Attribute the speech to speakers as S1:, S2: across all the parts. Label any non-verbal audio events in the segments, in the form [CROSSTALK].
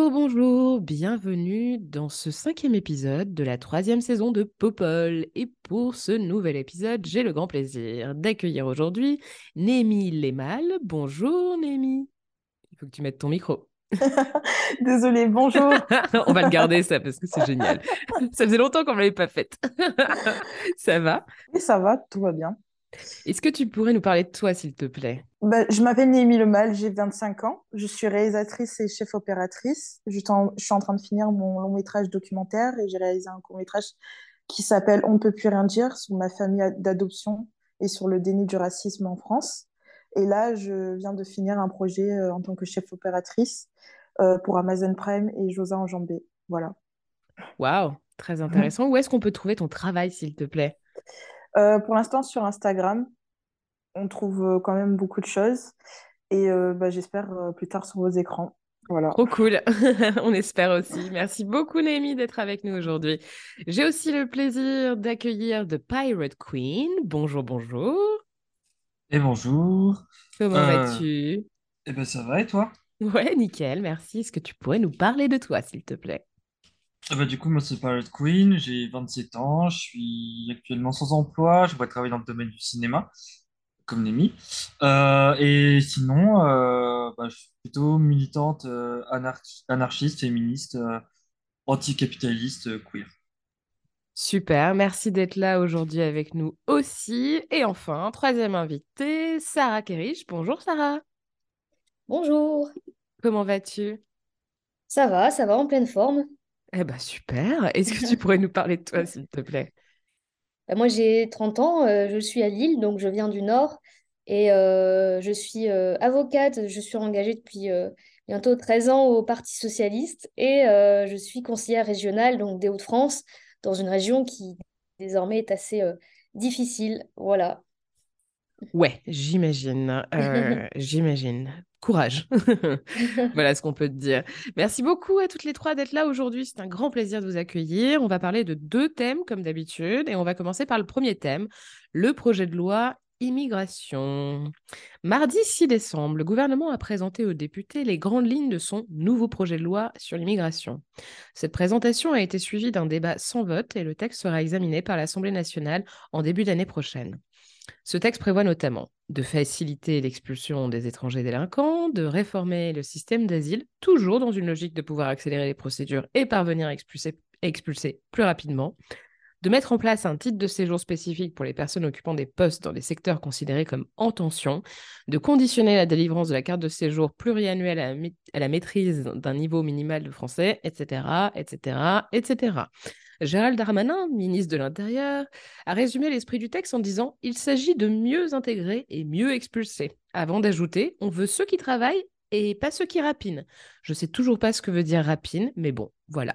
S1: Bonjour, bonjour, bienvenue dans ce cinquième épisode de la troisième saison de Popol. Et pour ce nouvel épisode, j'ai le grand plaisir d'accueillir aujourd'hui Némi Lemal. Bonjour Némi. Il faut que tu mettes ton micro. [LAUGHS]
S2: Désolée, bonjour. [LAUGHS]
S1: On va le garder ça parce que c'est génial. [LAUGHS] Ça faisait longtemps qu'on ne l'avait pas faite. ça va?
S2: Et ça va, tout va bien.
S1: Est-ce que tu pourrais nous parler de toi, s'il te plaît?
S2: Bah, je m'appelle Némi Lemal, j'ai 25 ans. Je suis réalisatrice et chef opératrice. Je, suis en- je suis en train de finir mon long métrage documentaire et j'ai réalisé un court métrage qui s'appelle On ne peut plus rien dire sur ma famille d'adoption et sur le déni du racisme en France. Et là, je viens de finir un projet euh, en tant que chef opératrice euh, pour Amazon Prime et Josa Enjambé. Voilà.
S1: Waouh, très intéressant. Où est-ce qu'on peut trouver ton travail, s'il te plaît?
S2: Pour l'instant, sur Instagram, on trouve euh, quand même beaucoup de choses. Et euh, bah, j'espère euh, plus tard sur vos écrans. Voilà.
S1: Trop cool, [LAUGHS] on espère aussi. Merci beaucoup Némi d'être avec nous aujourd'hui. J'ai aussi le plaisir d'accueillir The Pirate Queen. Bonjour, bonjour.
S3: Et bonjour.
S1: Comment
S3: Euh,
S1: vas-tu?
S3: Eh ben ça va et toi?
S1: Ouais, nickel, merci. Est-ce que tu pourrais nous parler de toi, s'il te plaît?
S3: Eh ben, du coup, moi c'est Pirate Queen, j'ai 27 ans, je suis actuellement sans emploi, je voudrais travailler dans le domaine du cinéma, comme Némi. Euh, et sinon, euh, bah, je suis plutôt militante euh, anarchi- anarchiste, féministe, euh, anticapitaliste, euh, queer.
S1: Super, merci d'être là aujourd'hui avec nous aussi. Et enfin, troisième invitée, Sarah Kerich. Bonjour Sarah,
S4: Bonjour,
S1: comment vas-tu?
S4: Ça va, ça va en pleine forme.
S1: Eh ben super. [LAUGHS] Est-ce que tu pourrais nous parler de toi, s'il te plaît?
S4: Bah, moi j'ai 30 ans, euh, je suis à Lille, donc je viens du Nord et euh, je suis euh, avocate, je suis engagée depuis bientôt 13 ans au Parti socialiste et je suis conseillère régionale donc des Hauts-de-France dans une région qui désormais est assez difficile. Voilà.
S1: Ouais, j'imagine. [LAUGHS] j'imagine. Courage. [LAUGHS] Voilà ce qu'on peut te dire. Merci beaucoup à toutes les trois d'être là aujourd'hui. C'est un grand plaisir de vous accueillir. On va parler de deux thèmes comme d'habitude et on va commencer par le premier thème, le projet de loi immigration. Mardi 6 décembre, le gouvernement a présenté aux députés les grandes lignes de son nouveau projet de loi sur l'immigration. Cette présentation a été suivie d'un débat sans vote et le texte sera examiné par l'Assemblée nationale en début d'année prochaine. Ce texte prévoit notamment de faciliter l'expulsion des étrangers délinquants, de réformer le système d'asile, toujours dans une logique de pouvoir accélérer les procédures et parvenir à expulser, plus rapidement, de mettre en place un titre de séjour spécifique pour les personnes occupant des postes dans les secteurs considérés comme en tension, de conditionner la délivrance de la carte de séjour pluriannuelle à à la maîtrise d'un niveau minimal de français, etc., etc., etc. Gérald Darmanin, ministre de l'Intérieur, a résumé l'esprit du texte en disant Il s'agit de mieux intégrer et mieux expulser. Avant d'ajouter On veut ceux qui travaillent et pas ceux qui rapinent. Je sais toujours pas ce que veut dire rapine, mais bon, voilà.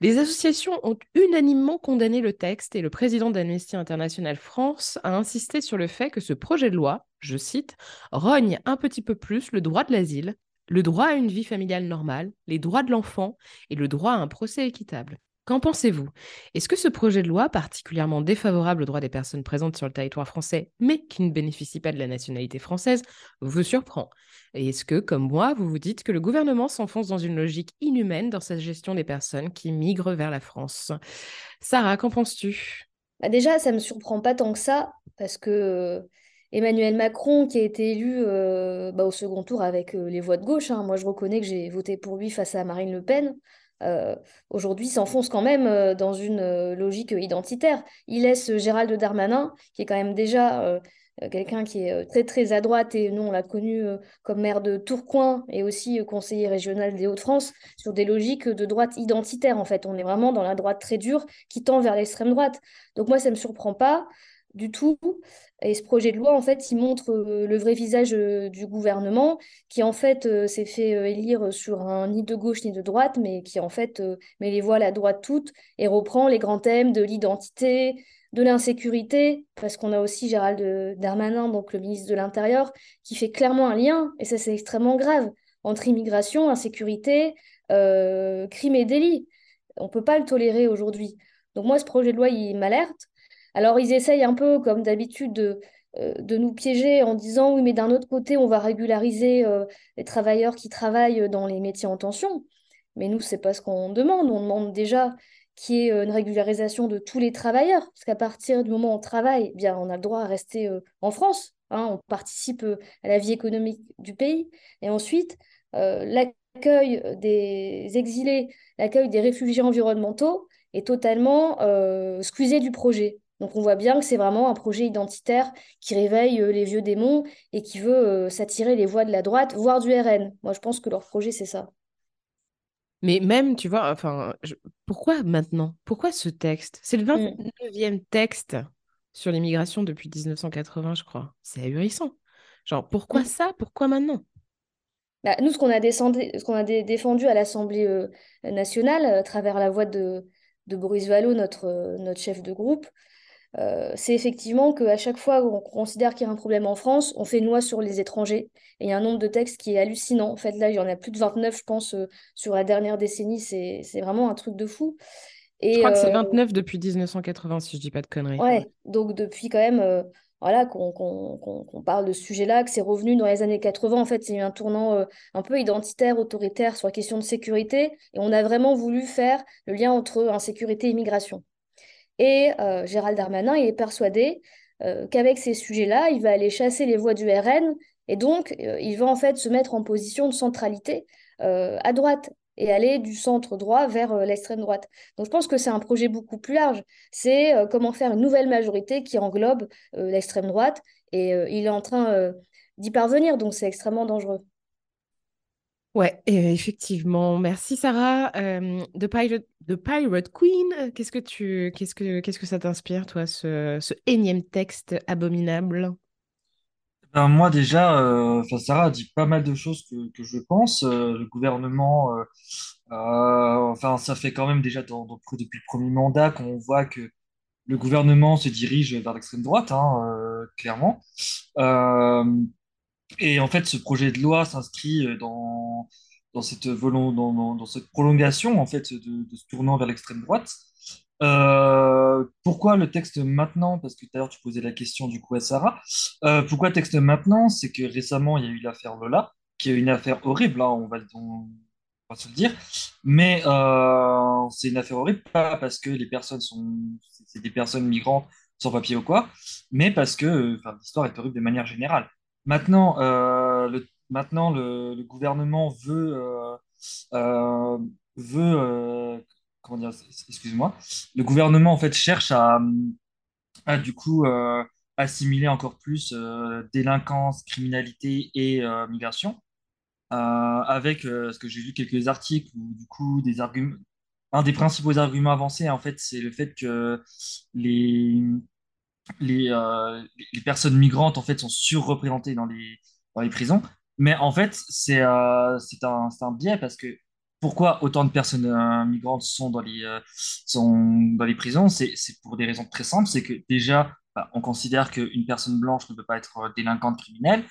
S1: Les associations ont unanimement condamné le texte et le président d'Amnesty International France a insisté sur le fait que ce projet de loi, je cite, rogne un petit peu plus le droit de l'asile, le droit à une vie familiale normale, les droits de l'enfant et le droit à un procès équitable. Qu'en pensez-vous? Est-ce que ce projet de loi, particulièrement défavorable aux droits des personnes présentes sur le territoire français, mais qui ne bénéficient pas de la nationalité française, vous surprend? Et est-ce que, comme moi, vous vous dites que le gouvernement s'enfonce dans une logique inhumaine dans sa gestion des personnes qui migrent vers la France? Sarah, qu'en penses-tu?
S4: Bah déjà, ça me surprend pas tant que ça, parce que euh, Emmanuel Macron, qui a été élu euh, bah, au second tour avec euh, les voix de gauche, hein, moi je reconnais que j'ai voté pour lui face à Marine Le Pen, euh, aujourd'hui s'enfonce quand même euh, dans une euh, logique identitaire. Il laisse Gérald Darmanin, qui est quand même déjà quelqu'un qui est très très à droite, et nous on l'a connu comme maire de Tourcoing et aussi conseiller régional des Hauts-de-France, sur des logiques de droite identitaire en fait. On est vraiment dans la droite très dure qui tend vers l'extrême droite. Donc moi, ça ne me surprend pas du tout. Et ce projet de loi, en fait, il montre le vrai visage du gouvernement, qui en fait s'est fait élire sur un ni de gauche ni de droite, mais qui en fait met les voiles à droite toutes et reprend les grands thèmes de l'identité, de l'insécurité, parce qu'on a aussi Gérald Darmanin, donc le ministre de l'Intérieur, qui fait clairement un lien, et ça c'est extrêmement grave, entre immigration, insécurité, euh, crime et délit. On ne peut pas le tolérer aujourd'hui. Donc moi, ce projet de loi, il m'alerte. Alors ils essayent un peu, comme d'habitude, de, euh, de nous piéger en disant, oui, mais d'un autre côté, on va régulariser euh, les travailleurs qui travaillent dans les métiers en tension. Mais nous, c'est pas ce qu'on demande. On demande déjà qui est euh, une régularisation de tous les travailleurs, parce qu'à partir du moment où on travaille, eh bien, on a le droit à rester en France, hein, on participe à la vie économique du pays, et ensuite, l'accueil des exilés, l'accueil des réfugiés environnementaux est totalement excusé du projet. Donc on voit bien que c'est vraiment un projet identitaire qui réveille les vieux démons et qui veut s'attirer les voix de la droite, voire du RN. Moi, je pense que leur projet, c'est ça.
S1: Mais même, tu vois, enfin, pourquoi maintenant? Pourquoi ce texte? C'est le 29e mmh. texte sur l'immigration depuis 1980, je crois. C'est ahurissant. Genre, pourquoi mmh. ça? Pourquoi maintenant?
S4: Bah, Nous, ce qu'on a, ce qu'on a défendu à l'Assemblée euh, nationale, à travers la voix de, de Boris Vallot, notre, euh, notre chef de groupe, euh, c'est effectivement qu'à chaque fois qu'on considère qu'il y a un problème en France, on fait une loi sur les étrangers. Et il y a un nombre de textes qui est hallucinant. En fait, là, il y en a plus de 29, je pense, euh, sur la dernière décennie. C'est vraiment un truc de fou.
S1: Et, je crois que c'est 29 euh, depuis 1980, si je dis pas de conneries.
S4: Ouais, donc depuis quand même voilà, qu'on parle de ce sujet-là, que c'est revenu dans les années 80. En fait, c'est un tournant un peu identitaire, autoritaire sur la question de sécurité. Et on a vraiment voulu faire le lien entre insécurité et immigration. Et euh, Gérald Darmanin, est persuadé euh, qu'avec ces sujets-là, il va aller chasser les voix du RN et donc euh, il va en fait se mettre en position de centralité à droite et aller du centre droit vers l'extrême droite. Donc je pense que c'est un projet beaucoup plus large. C'est comment faire une nouvelle majorité qui englobe l'extrême droite et il est en train d'y parvenir, donc c'est extrêmement dangereux.
S1: Ouais, effectivement. Merci Sarah. Euh, The, Pirate, Queen, qu'est-ce que tu, qu'est-ce que, que ça t'inspire, toi, ce, énième texte abominable?
S3: Ben, moi déjà, euh, Sarah a dit pas mal de choses que, que je pense. Euh, le gouvernement, euh, euh, enfin ça fait quand même déjà depuis le premier mandat qu'on voit que le gouvernement se dirige vers l'extrême droite, hein, euh, clairement. Euh, et en fait, ce projet de loi s'inscrit euh, dans, dans cette dans, dans- dans cette prolongation en fait de, de ce tournant vers l'extrême droite. Euh, pourquoi le texte maintenant? Parce que tout à l'heure tu posais la question du coup à Sarah. Euh, pourquoi texte maintenant? C'est que récemment il y a eu l'affaire Lola, qui est une affaire horrible, hein, on va, on se le dire. Mais euh, c'est une affaire horrible, pas parce que les personnes sont, c'est des personnes migrantes sans papier ou quoi, mais parce que l'histoire est horrible de manière générale. Maintenant, euh, le, maintenant le, le gouvernement veut, euh, euh, veut comment dire, excuse-moi, le gouvernement en fait cherche à, à du coup euh, assimiler encore plus euh, délinquance, criminalité et euh, migration, avec ce que j'ai lu quelques articles où du coup des arguments, un des principaux arguments avancés en fait, c'est le fait que les les, euh, les personnes migrantes en fait sont surreprésentées dans les, prisons. Mais en fait, c'est euh, un, un biais parce que pourquoi autant de personnes euh, migrantes sont dans les, euh, sont dans les prisons? C'est pour des raisons très simples. C'est que déjà, bah, on considère qu'une personne blanche ne peut pas être délinquante criminelle,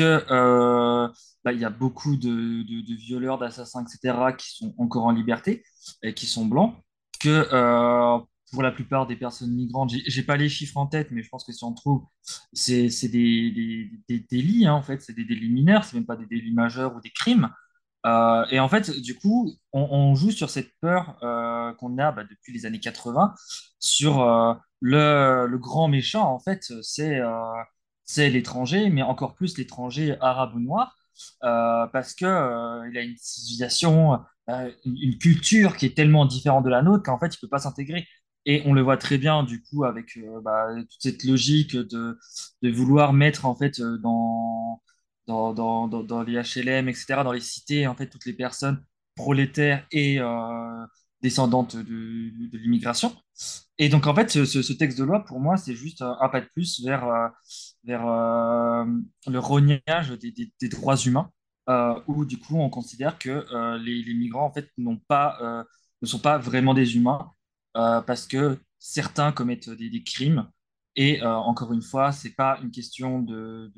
S3: euh, bah, y a beaucoup de, de, de violeurs, d'assassins, etc., qui sont encore en liberté et qui sont blancs, que pour la plupart des personnes migrantes, j'ai pas les chiffres en tête, mais je pense que si on trouve, c'est des, des, des délits, hein, en fait, c'est des délits mineurs, c'est même pas des délits majeurs ou des crimes. Euh, et en fait, du coup, on, joue sur cette peur euh, qu'on a bah, depuis les années 80 sur euh, le, le grand méchant, en fait, c'est c'est l'étranger, mais encore plus l'étranger arabe ou noir, parce euh, il a une civilisation, une, culture qui est tellement différente de la nôtre qu'en fait, il peut pas s'intégrer. Et on le voit très bien, du coup, avec euh, bah, toute cette logique de, de vouloir mettre, en fait, euh, dans, dans, dans, dans, les HLM, etc., dans les cités, en fait, toutes les personnes prolétaires et, euh, descendantes de, l'immigration. Et donc, en fait, ce, texte de loi, pour moi, c'est juste un, pas de plus vers, vers le rognage des, droits humains, où du coup, on considère que les, migrants, en fait, n'ont pas, ne sont pas vraiment des humains, parce que certains commettent des, crimes. Et encore une fois, c'est pas une question de,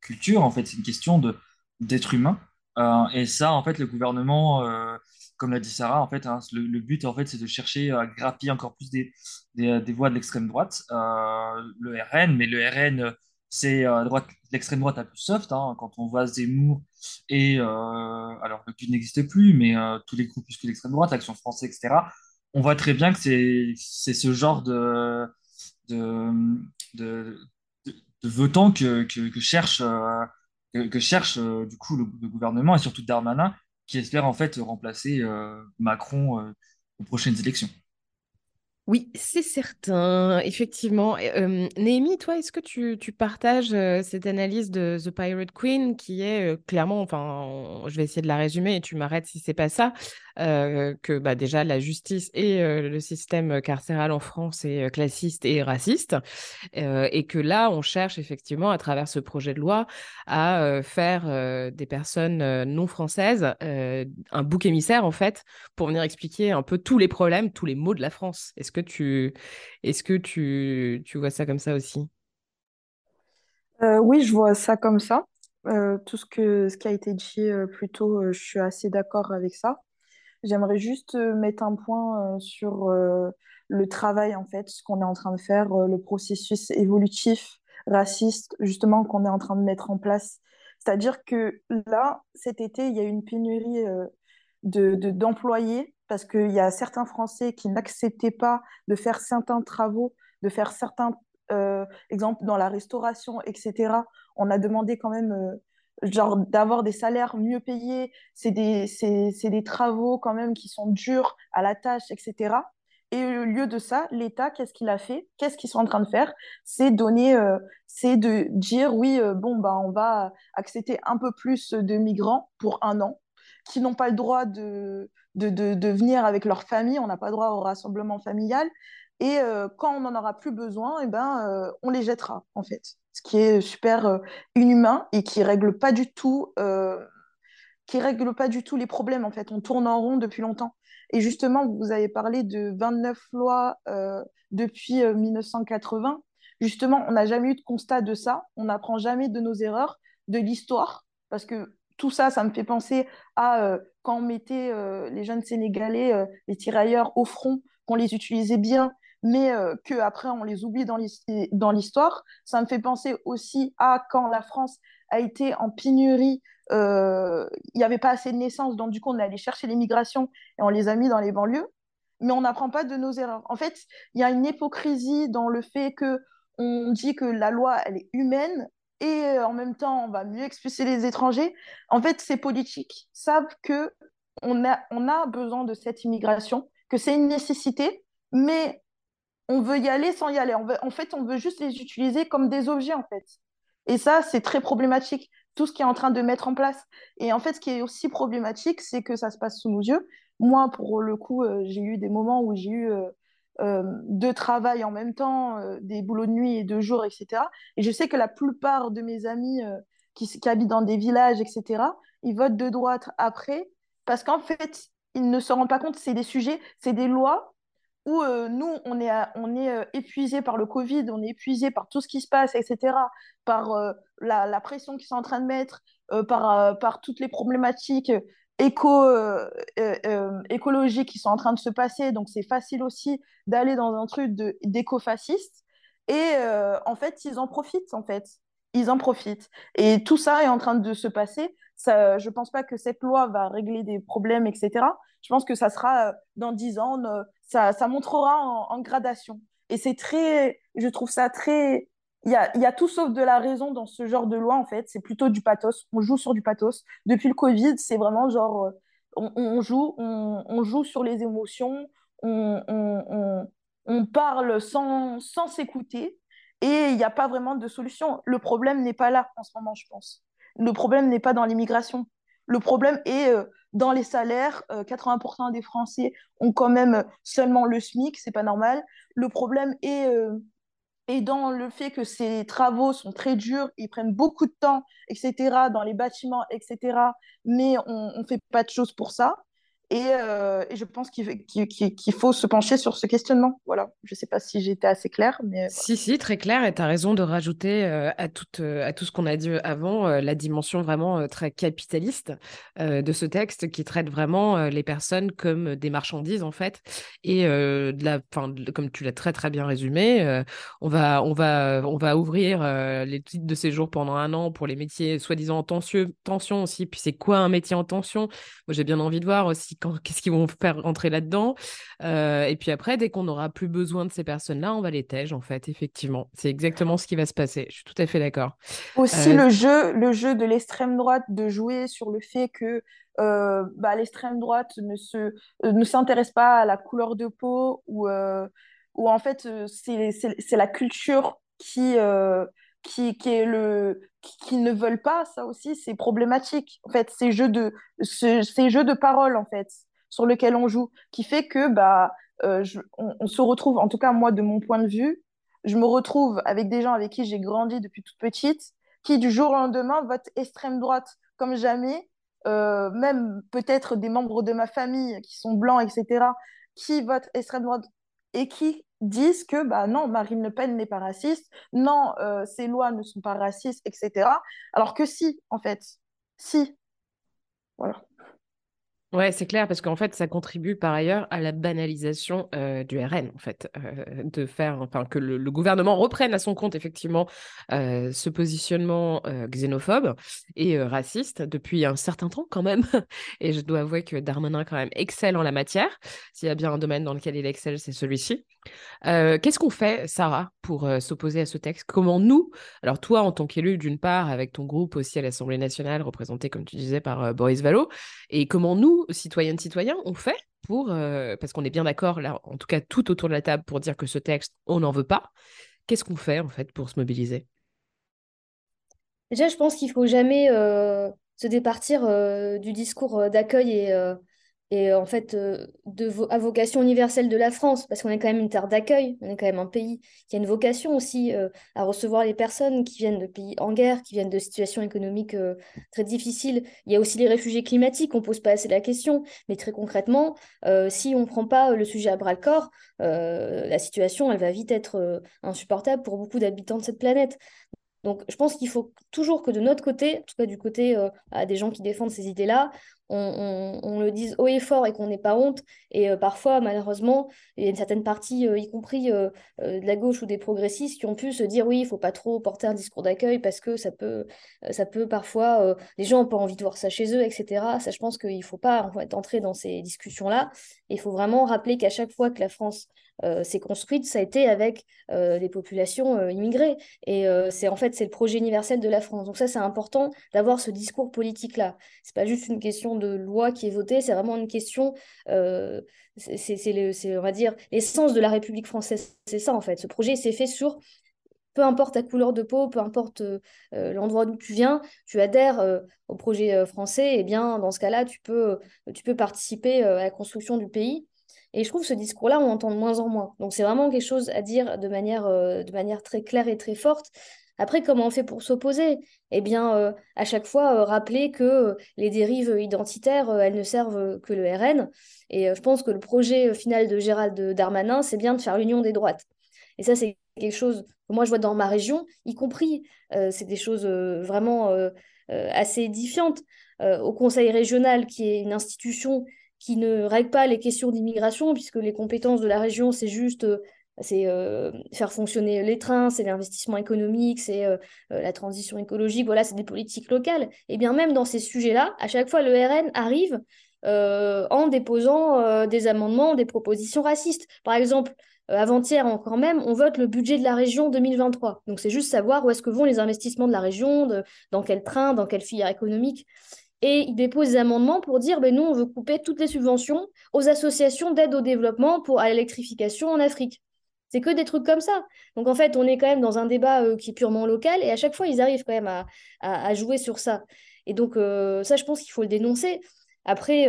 S3: culture, en fait, c'est une question d'être humain. Euh, et ça, en fait, le gouvernement, euh, comme l'a dit Sarah, en fait, hein, le, but, en fait, c'est de chercher à grappiller encore plus des, voix de l'extrême droite, euh, le RN, mais le RN, c'est l'extrême droite la plus soft. Hein, quand on voit Zemmour et alors le n'existe plus, mais tous les groupes plus que l'extrême droite, l'Action française, etc. On voit très bien que c'est ce genre de de, de, que, que, cherche que, cherche euh, du coup le, gouvernement et surtout Darmanin qui espère en fait remplacer euh, Macron euh, aux prochaines élections.
S1: Oui, c'est certain, effectivement. Euh, toi, est-ce que tu, tu partages cette analyse de The Pirate Queen qui est clairement, enfin, je vais essayer de la résumer et tu m'arrêtes si c'est pas ça, euh, que bah, déjà la justice et euh, le système carcéral en France est euh, classiste et raciste, et que là, on cherche effectivement à travers ce projet de loi à faire des personnes non françaises un bouc émissaire en fait pour venir expliquer un peu tous les problèmes, tous les maux de la France. Est-ce que tu, est-ce que tu, tu vois ça comme ça aussi?
S2: Oui, je vois ça comme ça. tout ce, que, ce qui a été dit plus tôt, je suis assez d'accord avec ça. J'aimerais juste euh, mettre un point euh, sur euh, le travail, en fait, ce qu'on est en train de faire, le processus évolutif raciste, justement, qu'on est en train de mettre en place. C'est-à-dire que là, cet été, il y a une pénurie de, d'employés parce qu'il y a certains Français qui n'acceptaient pas de faire certains travaux, de faire certains, euh, exemple, dans la restauration, etc. On a demandé quand même genre d'avoir des salaires mieux payés, c'est des, des travaux quand même qui sont durs à la tâche, etc. Et au lieu de ça, l'État, qu'est-ce qu'il a fait? Qu'est-ce qu'ils sont en train de faire? C'est donner, euh, c'est de dire oui, euh, bon bah on va accepter un peu plus de migrants pour un an, qui n'ont pas le droit de, de, de, venir avec leur famille, on n'a pas le droit au rassemblement familial. Et euh, quand on n'en aura plus besoin, eh ben, on les jettera en fait ce qui est super euh, inhumain et qui règle pas du tout euh, qui règle pas du tout les problèmes en fait. On tourne en rond depuis longtemps. Et justement, vous avez parlé de 29 lois euh, depuis 1980. Justement, on n'a jamais eu de constat de ça. On n'apprend jamais de nos erreurs, de l'histoire, parce que tout ça, ça me fait penser à quand on mettait les jeunes Sénégalais, les tirailleurs au front, qu'on les utilisait bien, mais euh, qu'après on les oublie dans l'histoire. Ça me fait penser aussi à quand la France a été en pénurie, euh, il n'y avait pas assez de naissances, donc du coup on est allé chercher l'immigration et on les a mis dans les banlieues, mais on n'apprend pas de nos erreurs. En fait, il y a une hypocrisie dans le fait que on dit que la loi elle est humaine et euh, en même temps on va mieux expulser les étrangers. En fait, ces politiques savent que on a, on a besoin de cette immigration, que c'est une nécessité, mais on veut y aller sans y aller. en fait, on veut juste les utiliser comme des objets, en fait. Et ça, c'est très problématique, tout ce qui est en train de mettre en place. Et en fait, ce qui est aussi problématique, c'est que ça se passe sous nos yeux. Moi, pour le coup, euh, j'ai eu des moments où j'ai eu euh, euh, deux travails en même temps, des boulots de nuit et de jour, etc. Et je sais que la plupart de mes amis qui, qui, habitent dans des villages, etc., ils votent de droite après, parce qu'en fait, ils ne se rendent pas compte, c'est des sujets, c'est des lois où euh, nous, on est, on est euh, épuisé par le Covid, on est épuisé par tout ce qui se passe, etc., par euh, la, pression qu'ils sont en train de mettre, par, par toutes les problématiques éco, écologiques qui sont en train de se passer. Donc, c'est facile aussi d'aller dans un truc d'éco-fasciste. Et en fait, ils en profitent, en fait. Ils en profitent. Et tout ça est en train de se passer. Ça, je ne pense pas que cette loi va régler des problèmes, etc. Je pense que ça sera dans dix ans ça, ça montrera en, gradation. Et c'est très, je trouve ça très, il y a, y a, tout sauf de la raison dans ce genre de loi, en fait. C'est plutôt du pathos. On joue sur du pathos. Depuis le Covid, c'est vraiment genre, euh, on, joue, on, joue sur les émotions, on, on parle sans, sans s'écouter. Et il n'y a pas vraiment de solution. Le problème n'est pas là en ce moment, je pense. Le problème n'est pas dans l'immigration. Le problème est dans les salaires. 80% des Français ont quand même seulement le SMIC, c'est pas normal. Le problème est et dans le fait que ces travaux sont très durs, ils prennent beaucoup de temps, etc., dans les bâtiments, etc., mais on ne fait pas de choses pour ça. Euh, et, je pense qu'il faut se pencher sur ce questionnement. Voilà. Je ne sais pas si j'étais assez claire. Mais
S1: Si, si, très clair. Et tu as raison de rajouter euh, à, tout, euh, à tout ce qu'on a dit avant la dimension vraiment très capitaliste de ce texte qui traite vraiment les personnes comme des marchandises, en fait. Et de la, comme tu l'as très, très bien résumé, on, va, on, va, on va ouvrir les titres de séjour pendant un an pour les métiers soi-disant en tension, tension aussi. Puis c'est quoi un métier en tension? Moi, j'ai bien envie de voir aussi qu'est-ce qu'ils vont faire rentrer là-dedans. Euh, et puis après, dès qu'on n'aura plus besoin de ces personnes-là, on va les tège, en fait, effectivement. C'est exactement ce qui va se passer. Je suis tout à fait d'accord.
S2: Aussi, euh, le, jeu, le jeu de l'extrême droite de jouer sur le fait que euh, bah, l'extrême droite ne, se, ne s'intéresse pas à la couleur de peau ou, ou en fait, c'est, c'est, la culture qui qui, qui, est le, qui, ne veulent pas, ça aussi, c'est problématique. En fait, ces jeux de, ce, ces jeux de parole, en fait, sur lesquels on joue, qui fait que, bah, euh, on, se retrouve, en tout cas, moi, de mon point de vue, je me retrouve avec des gens avec qui j'ai grandi depuis toute petite, qui, du jour au lendemain, votent extrême droite comme jamais, euh, même peut-être des membres de ma famille qui sont blancs, etc., qui votent extrême droite et qui disent que bah non, Marine Le Pen n'est pas raciste, non, euh, ces lois ne sont pas racistes, etc. Alors que si, en fait, si. Voilà.
S1: Ouais, c'est clair, parce qu'en fait, ça contribue par ailleurs à la banalisation du RN, en fait, de faire, enfin, que le, gouvernement reprenne à son compte, effectivement, ce positionnement xénophobe et raciste depuis un certain temps, quand même. [LAUGHS] Et je dois avouer que Darmanin, quand même, excelle en la matière. S'il y a bien un domaine dans lequel il excelle, c'est celui-ci. Qu'est-ce qu'on fait, Sarah, pour s'opposer à ce texte? Comment nous, alors toi, en tant qu'élu, d'une part, avec ton groupe aussi à l'Assemblée nationale, représenté, comme tu disais, par Boris Vallot, et comment nous, citoyennes, citoyens, on fait pour, parce qu'on est bien d'accord, là, en tout cas tout autour de la table, pour dire que ce texte, on n'en veut pas. Qu'est-ce qu'on fait, en fait, pour se mobiliser?
S4: Déjà, je pense qu'il faut jamais se départir du discours d'accueil et, et en fait euh, à vocation universelle de la France, parce qu'on est quand même une terre d'accueil, on est quand même un pays qui a une vocation aussi euh, à recevoir les personnes qui viennent de pays en guerre, qui viennent de situations économiques euh, très difficiles. Il y a aussi les réfugiés climatiques, on pose pas assez la question, mais très concrètement, si on prend pas le sujet à bras le corps, la situation elle va vite être insupportable pour beaucoup d'habitants de cette planète. Donc, je pense qu'il faut toujours que de notre côté, en tout cas du côté des gens qui défendent ces idées-là, on, le dise haut et fort et qu'on n'ait pas honte. Et euh, parfois, malheureusement, il y a une certaine partie, euh, y compris euh, de la gauche ou des progressistes, qui ont pu se dire oui, il faut pas trop porter un discours d'accueil parce que ça peut, ça peut parfois, les gens n'ont pas envie de voir ça chez eux, etc. Ça, je pense qu'il ne faut pas entrer dans ces discussions-là. Il faut vraiment rappeler qu'à chaque fois que la France s'est construite, ça a été avec des populations immigrées. Et c'est en fait, c'est le projet universel de la France. Donc ça, c'est important d'avoir ce discours politique-là. C'est pas juste une question de loi qui est votée, c'est vraiment une question, euh, c'est, on va dire, l'essence de la République française. C'est ça, en fait. Ce projet s'est fait sur, peu importe ta couleur de peau, peu importe euh, l'endroit d'où tu viens, tu adhères euh, au projet français, et eh bien, dans ce cas-là, tu peux, tu peux participer à la construction du pays. Et je trouve ce discours-là, on entend de moins en moins. Donc c'est vraiment quelque chose à dire de manière, de manière très claire et très forte. Après, comment on fait pour s'opposer? Eh bien, euh, à chaque fois, euh, rappeler que euh, les dérives identitaires, elles ne servent que le RN. Et je pense que le projet final de Gérald Darmanin, c'est bien de faire l'union des droites. Et ça, c'est quelque chose que moi, je vois dans ma région, y compris, c'est des choses vraiment assez édifiantes. au Conseil régional, qui est une institution qui ne règle pas les questions d'immigration, puisque les compétences de la région, c'est juste c'est euh, faire fonctionner les trains, c'est l'investissement économique, c'est euh, euh, la transition écologique, voilà, c'est des politiques locales. Et bien même dans ces sujets-là, à chaque fois, le RN arrive en déposant des amendements, des propositions racistes. Par exemple, avant-hier encore même, on vote le budget de la région 2023. Donc c'est juste savoir où est-ce que vont les investissements de la région, dans quel train, dans quelle filière économique. Et ils déposent des amendements pour dire, ben, nous, on veut couper toutes les subventions aux associations d'aide au développement pour l'électrification en Afrique. C'est que des trucs comme ça. Donc en fait, on est quand même dans un débat euh, qui est purement local et à chaque fois, ils arrivent quand même à, jouer sur ça. Et donc, ça, je pense qu'il faut le dénoncer. Après,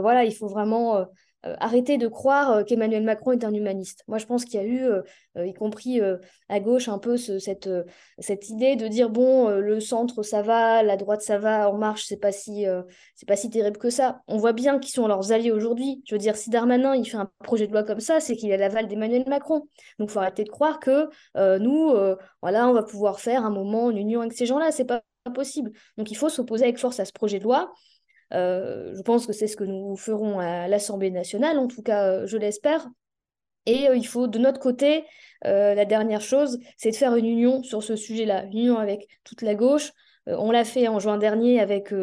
S4: voilà, il faut vraiment euh, arrêter de croire euh, qu'Emmanuel Macron est un humaniste. Moi, je pense qu'il y a eu, euh, y compris à gauche, un peu cette, cette idée de dire bon, le centre ça va, la droite ça va, en marche, c'est pas si c'est pas si terrible que ça. On voit bien qui sont leurs alliés aujourd'hui. Je veux dire, si Darmanin il fait un projet de loi comme ça, c'est qu'il a l'aval d'Emmanuel Macron. Donc, faut arrêter de croire que nous, voilà, on va pouvoir faire un moment une union avec ces gens-là. C'est pas possible. Donc, il faut s'opposer avec force à ce projet de loi. Euh, je pense que c'est ce que nous ferons à l'Assemblée nationale, en tout cas, euh, je l'espère. Et euh, il faut, de notre côté, la dernière chose, c'est de faire une union sur ce sujet-là, une union avec toute la gauche. on l'a fait en juin dernier avec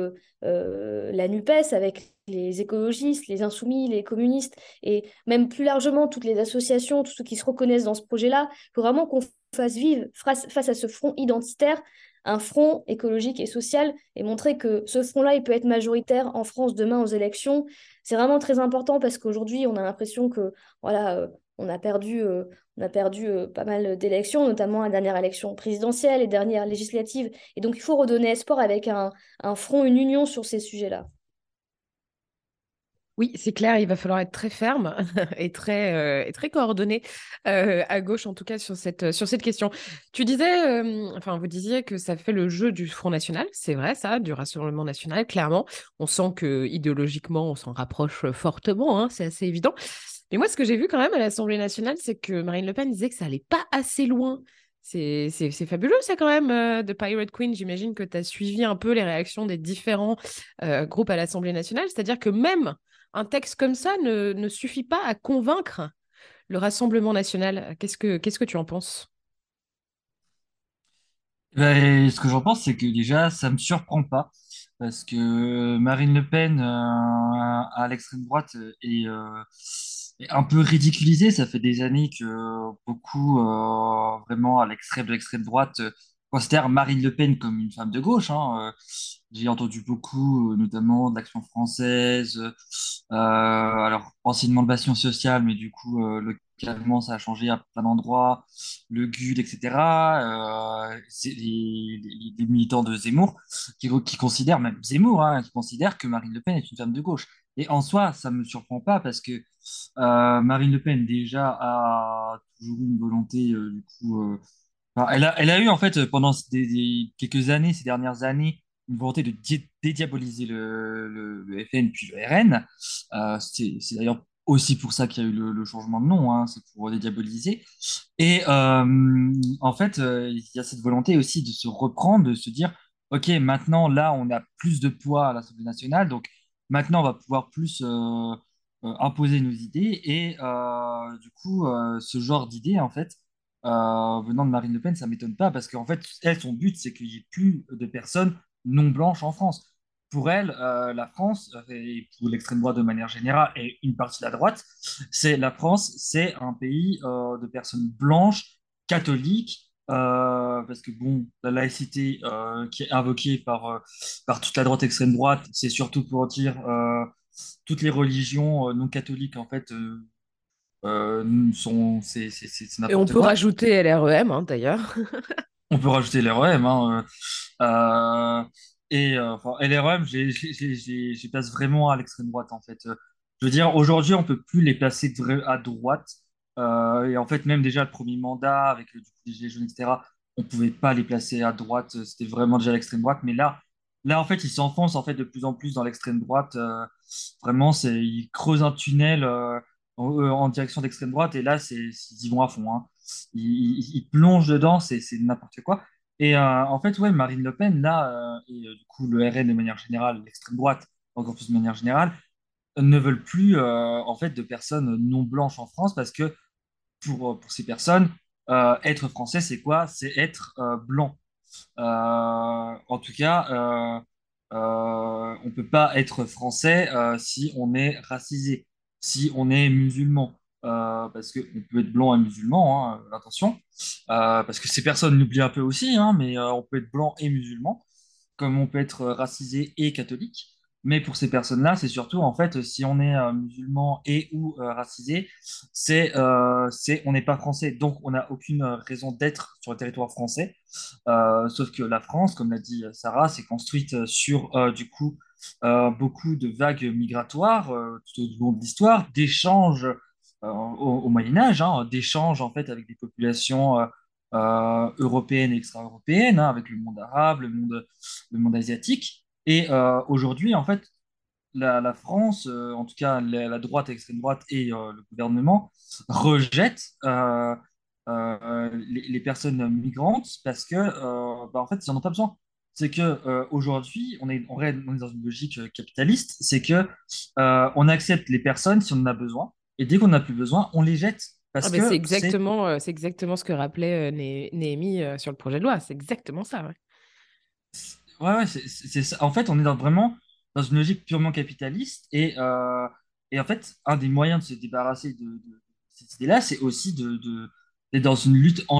S4: la NUPES, avec les écologistes, les insoumis, les communistes, et même plus largement toutes les associations, tous ceux qui se reconnaissent dans ce projet-là. Faut vraiment qu'on fasse vivre face à ce front identitaire un front écologique et social et montrer que ce front-là, il peut être majoritaire en France demain aux élections. C'est vraiment très important parce qu'aujourd'hui, on a l'impression que voilà, euh, on a perdu, euh, on a perdu euh, pas mal d'élections, notamment la dernière élection présidentielle et dernière législative. Et donc, il faut redonner espoir avec un, un front, une union sur ces sujets-là.
S1: Oui, c'est clair, il va falloir être très ferme [LAUGHS] et très, euh, très coordonné euh, à gauche, en tout cas, sur cette, sur cette question. Tu disais, enfin, vous disiez que ça fait le jeu du Front National, c'est vrai, ça, du Rassemblement National, clairement. On sent que idéologiquement, on s'en rapproche fortement, hein, c'est assez évident. Mais moi, ce que j'ai vu quand même à l'Assemblée nationale, c'est que Marine Le Pen disait que ça allait pas assez loin. C'est fabuleux, ça, quand même, euh, de Pirate Queen. J'imagine que tu as suivi un peu les réactions des différents groupes à l'Assemblée nationale. C'est-à-dire que même un texte comme ça ne, suffit pas à convaincre le Rassemblement national. Qu'est-ce que, tu en penses?
S3: Ben, Ce que j'en pense, c'est que déjà, ça ne me surprend pas. Parce que Marine Le Pen, euh, à l'extrême droite, est, euh, est, un peu ridiculisée. Ça fait des années que beaucoup, euh, vraiment, à l'extrême de l'extrême droite, considèrent Marine Le Pen comme une femme de gauche. Hein. J'ai entendu beaucoup, euh, notamment de l'Action française, euh, alors anciennement de Bastion Social, mais du coup, euh, localement, ça a changé à plein d'endroits, le GUD, etc. c'est les, militants de Zemmour qui, considèrent, même Zemmour, hein, qui considèrent que Marine Le Pen est une femme de gauche. Et en soi, ça ne me surprend pas parce que Marine Le Pen, déjà, a toujours une volonté, du coup, elle a eu, en fait, pendant quelques années, ces dernières années, une volonté de dédiaboliser le, FN puis le RN. Euh, c'est d'ailleurs aussi pour ça qu'il y a eu le, changement de nom, hein, c'est pour dédiaboliser. Et euh, en fait, euh, il y a cette volonté aussi de se reprendre, de se dire, OK, maintenant, là, on a plus de poids à l'Assemblée nationale, donc maintenant, on va pouvoir plus imposer nos idées. Et du coup, ce genre d'idées, en fait, venant de Marine Le Pen, ça ne m'étonne pas, parce qu'en fait, elle, son but, c'est qu'il n'y ait plus de personnes non blanches en France. Pour elle, euh, la France, euh, et pour l'extrême droite de manière générale, et une partie de la droite, c'est la France, c'est un pays euh, de personnes blanches, catholiques, parce que bon, la laïcité qui est invoquée par, par toute la droite extrême droite, c'est surtout pour dire toutes les religions non catholiques, en fait, sont, c'est,
S1: Et on peut rajouter LREM, hein, d'ailleurs. [LAUGHS]
S3: on peut rajouter l'REM. Hein, euh, et euh, enfin, LREM, j'y place vraiment à l'extrême droite, en fait. Je veux dire, aujourd'hui, on peut plus les placer à droite. Euh, et en fait, même déjà le premier mandat, avec du coup, les Gilets jaunes, etc., on pouvait pas les placer à droite. C'était vraiment déjà l'extrême droite. Mais là, là, en fait, ils s'enfoncent en fait de plus en plus dans l'extrême droite. vraiment, c'est, ils creusent un tunnel en, direction d'extrême droite. Et là, ils y vont à fond. Hein. Ils, plongent dedans, c'est n'importe quoi. Et euh, en fait, ouais, Marine Le Pen, là, euh, et euh, du coup, le RN de manière générale, l'extrême droite, encore plus de manière générale, ne veulent plus, en fait, de personnes non blanches en France parce que pour, pour ces personnes, être français, c'est quoi? C'est être blanc. en tout cas, on ne peut pas être français si on est racisé, si on est musulman. Euh, parce qu'on peut être blanc et musulman, hein, attention, euh, parce que ces personnes l'oublient un peu aussi, hein, mais euh, on peut être blanc et musulman, comme on peut être racisé et catholique. Mais pour ces personnes-là, c'est surtout, en fait, si on est musulman et ou racisé, c'est, c'est, on n'est pas français. Donc, on n'a aucune raison d'être sur le territoire français. sauf que la France, comme l'a dit Sarah, s'est construite sur, du coup, beaucoup de vagues migratoires tout au long de l'histoire, d'échanges au, Moyen Âge, hein, d'échanges, en fait, avec des populations européennes et extra-européennes, hein, avec le monde arabe, le monde, le monde asiatique. Et euh, aujourd'hui, en fait, la, France, euh, en tout cas la, droite, l'extrême droite et euh, le gouvernement rejettent les, personnes migrantes parce que, bah, en fait, ils n'en ont pas besoin. C'est que aujourd'hui, on est, on est dans une logique capitaliste, c'est que on accepte les personnes si on en a besoin, et dès qu'on n'a plus besoin, on les jette. Parce
S1: ah, que c'est exactement, c'est exactement ce que rappelait Néhémie sur le projet de loi. C'est exactement ça. Ouais.
S3: Ouais, ouais, c'est, ça. En fait, on est dans, vraiment dans une logique purement capitaliste. Et, euh, et en fait, un des moyens de se débarrasser de, de cette idée-là, c'est aussi de, de, d'être dans une lutte en.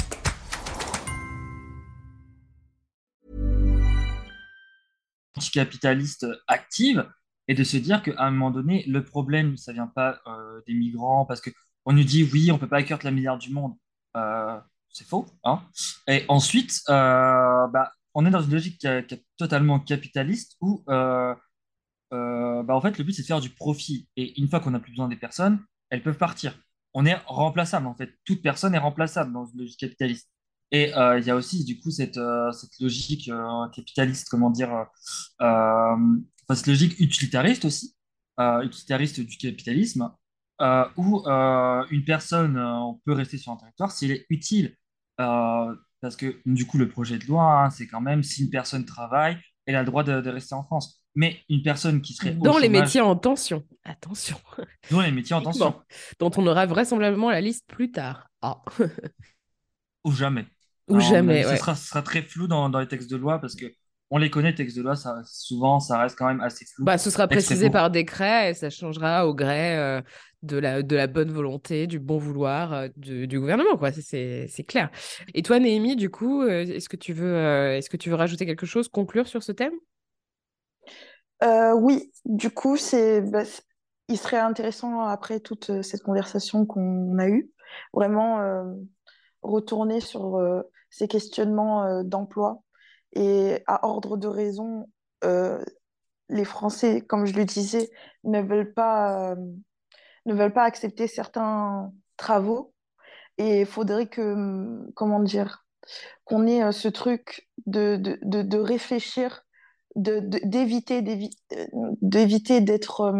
S3: Capitaliste active et de se dire qu'à un moment donné, le problème, ça vient pas euh, des migrants parce qu'on nous dit oui, on peut pas accueillir la milliard du monde. Euh, c'est faux. Hein et ensuite, euh, bah, on est dans une logique totalement capitaliste où, bah, en fait, le but, c'est de faire du profit. Et une fois qu'on n'a plus besoin des personnes, elles peuvent partir. On est remplaçable, en fait. Toute personne est remplaçable dans une logique capitaliste. Et euh, il y a aussi, du coup, cette, cette logique capitaliste, comment dire, cette logique utilitariste aussi, utilitariste du capitalisme, où une personne peut rester sur un territoire s'il est utile parce que du coup, le projet de loi, hein, c'est quand même si une personne travaille, elle a le droit de, rester en France. Mais une personne qui serait
S1: dans les métiers en tension, attention.
S3: Dans les métiers en tension,
S1: dont on aura vraisemblablement la liste plus tard. Ah.
S3: Ou jamais.
S1: Ou jamais.
S3: Ce, sera, très flou dans, dans, les textes de loi parce que on les connaît, textes de loi, ça, souvent, ça reste quand même assez flou.
S1: Bah, ce sera précisé par décret et ça changera au gré euh, de, la, de la bonne volonté, du bon vouloir euh, du, gouvernement, quoi. C'est clair. Et toi, Néhémie, du coup, euh, est-ce que, tu veux, est-ce que tu veux rajouter quelque chose, conclure sur ce thème?
S2: Oui, du coup, c'est, bah, il serait intéressant, après toute cette conversation qu'on a eue, vraiment retourner sur ces questionnements d'emploi et à ordre de raison, euh, les Français, comme je le disais, ne veulent pas, euh, ne veulent pas accepter certains travaux. Et il faudrait que, comment dire, qu'on ait euh, ce truc de, de, de, de réfléchir, d'éviter d'éviter d'être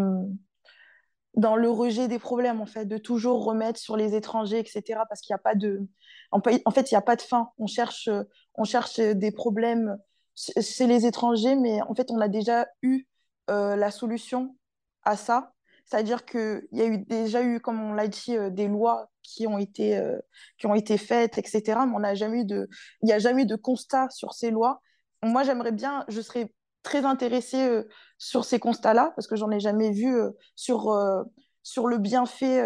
S2: dans le rejet des problèmes, en fait, de toujours remettre sur les étrangers, etc. Parce qu'il n'y a pas de... En fait, il n'y a pas de fin. On cherche, on cherche des problèmes chez les étrangers, mais en fait, on a déjà eu euh, la solution à ça. C'est-à-dire qu'il y a déjà eu, comme on l'a dit, euh, des lois qui ont été, euh, qui ont été faites, etc. Mais on n'a jamais eu de... il n'y a jamais eu de constat sur ces lois. Moi, j'aimerais bien, je serais très intéressée euh, sur ces constats-là, parce que j'en ai jamais vu euh, sur, euh, sur le bienfait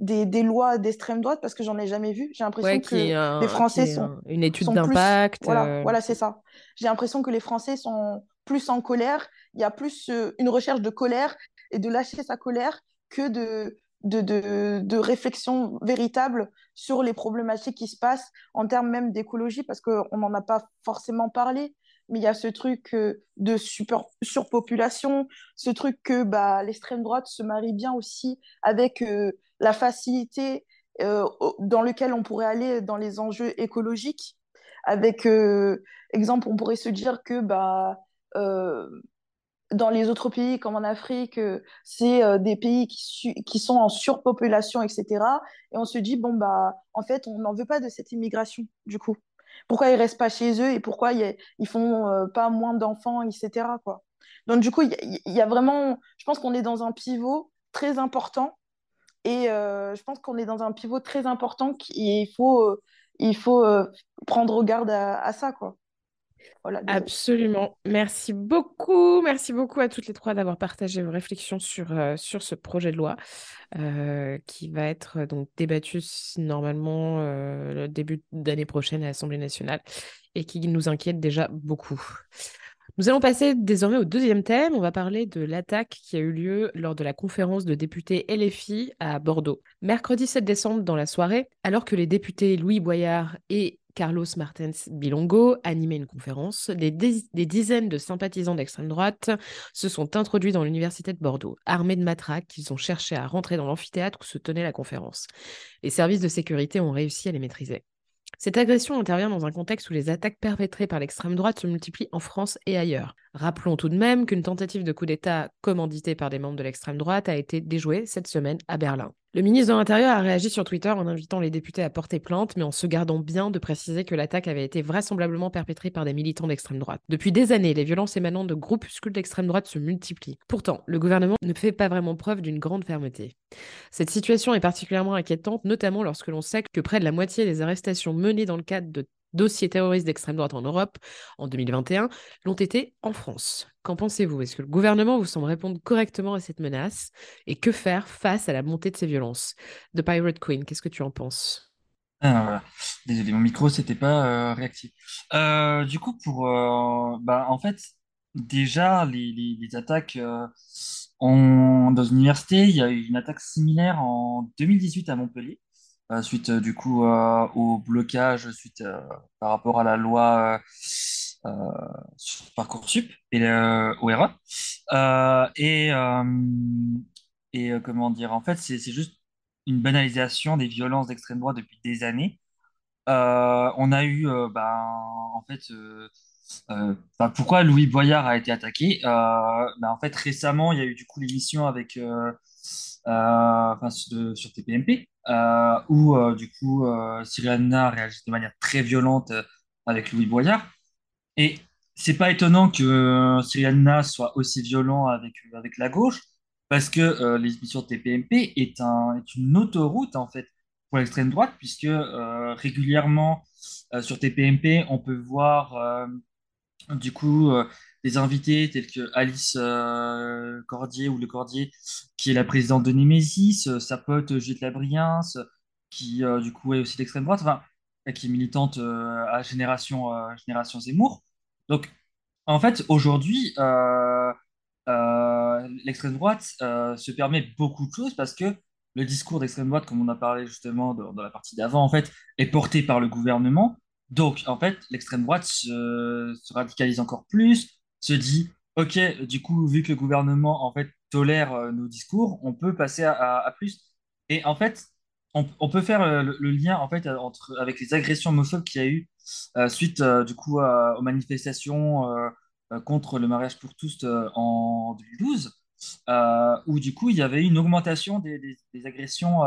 S2: des, des, lois d'extrême droite, parce que j'en ai jamais vu. J'ai l'impression que les Français sont.
S1: Une étude d'impact.
S2: Voilà, voilà c'est ça. J'ai l'impression que les Français sont plus en colère. Il y a plus une recherche de colère et de lâcher sa colère que de, de, de, de, réflexion véritable sur les problématiques qui se passent en termes même d'écologie, parce qu'on n'en a pas forcément parlé mais il y a ce truc euh, de super, surpopulation, ce truc que bah, l'extrême droite se marie bien aussi avec euh, la facilité euh, dans lequel on pourrait aller dans les enjeux écologiques. Avec, exemple, on pourrait se dire que bah, dans les autres pays, comme en Afrique, c'est des pays qui, qui, sont en surpopulation, etc. Et on se dit, bon, bah, en fait, on n'en veut pas de cette immigration, du coup pourquoi ils restent pas chez eux et pourquoi ils, font euh, pas moins d'enfants, etc. Quoi. Donc, du coup, il y, a vraiment, je pense qu'on est dans un pivot très important. Et euh, je pense qu'on est dans un pivot très important et il faut, euh, il faut prendre garde à, à ça, quoi.
S1: Absolument. Merci beaucoup. Merci beaucoup à toutes les trois d'avoir partagé vos réflexions sur, euh, sur ce projet de loi euh, qui va être donc débattu normalement euh, le début d'année prochaine à l'Assemblée nationale et qui nous inquiète déjà beaucoup. Nous allons passer désormais au deuxième thème. On va parler de l'attaque qui a eu lieu lors de la conférence de députés LFI à Bordeaux. Mercredi 7 décembre dans la soirée, alors que les députés Louis Boyard et Carlos Martens Bilongo animait une conférence. Des, dizaines de sympathisants d'extrême droite se sont introduits dans l'université de Bordeaux, armés de matraques ils ont cherché à rentrer dans l'amphithéâtre où se tenait la conférence. Les services de sécurité ont réussi à les maîtriser. Cette agression intervient dans un contexte où les attaques perpétrées par l'extrême droite se multiplient en France et ailleurs. Rappelons tout de même qu'une tentative de coup d'État commanditée par des membres de l'extrême droite a été déjouée cette semaine à Berlin. Le ministre de l'Intérieur a réagi sur Twitter en invitant les députés à porter plainte, mais en se gardant bien de préciser que l'attaque avait été vraisemblablement perpétrée par des militants d'extrême droite. Depuis des années, les violences émanant de groupuscules d'extrême droite se multiplient. Pourtant, le gouvernement ne fait pas vraiment preuve d'une grande fermeté. Cette situation est particulièrement inquiétante, notamment lorsque l'on sait que près de la moitié des arrestations menées dans le cadre de dossiers terroristes d'extrême droite en Europe en 2021 l'ont été en France. Qu'en pensez-vous? Est-ce que le gouvernement vous semble répondre correctement à cette menace? Et que faire face à la montée de ces violences? The Pirate Queen, qu'est-ce que tu en penses?
S3: Ah, Désolé, mon micro, c'était pas euh, réactif. Euh, du coup, pour, euh, bah, en fait, déjà, les, les, attaques dans une université, il y a eu une attaque similaire en 2018 à Montpellier. Euh, suite euh, du coup euh, au blocage suite par rapport à la loi sur Parcoursup et au RA. et et comment dire, en fait, c'est juste une banalisation des violences d'extrême droite depuis des années. on a eu, ben, en fait, pourquoi Louis Boyard a été attaqué? Ben, En fait, récemment, il y a eu du coup l'émission avec enfin, sur TPMP, euh, où euh, du coup euh, Cyril réagit de manière très violente avec Louis Boyard. Et c'est pas étonnant que Cyril soit aussi violent avec, avec la gauche, parce que l'émission TPMP est, un, est une autoroute en fait pour l'extrême droite, puisque régulièrement sur TPMP, on peut voir du coup des invités tels que Alice euh, Cordier ou Le Cordier, qui est la présidente de Némésis, euh, sa pote Juliette Labriens, qui euh, du coup est aussi d'extrême droite, enfin, qui est militante à Génération, Génération Zemmour. Donc, en fait, aujourd'hui, l'extrême droite se permet beaucoup de choses parce que le discours d'extrême droite, comme on a parlé justement dans, dans la partie d'avant, en fait, est porté par le gouvernement. Donc, en fait, l'extrême droite se, se, radicalise encore plus, se dit, OK, du coup, vu que le gouvernement, en fait, tolère euh, nos discours, on peut passer à, plus. Et en fait, on, peut faire euh, le, lien, en fait, entre, avec les agressions homophobes qu'il y a eu euh, suite, du coup, aux manifestations contre le mariage pour tous en 2012, où, du coup, il y avait une augmentation des, agressions,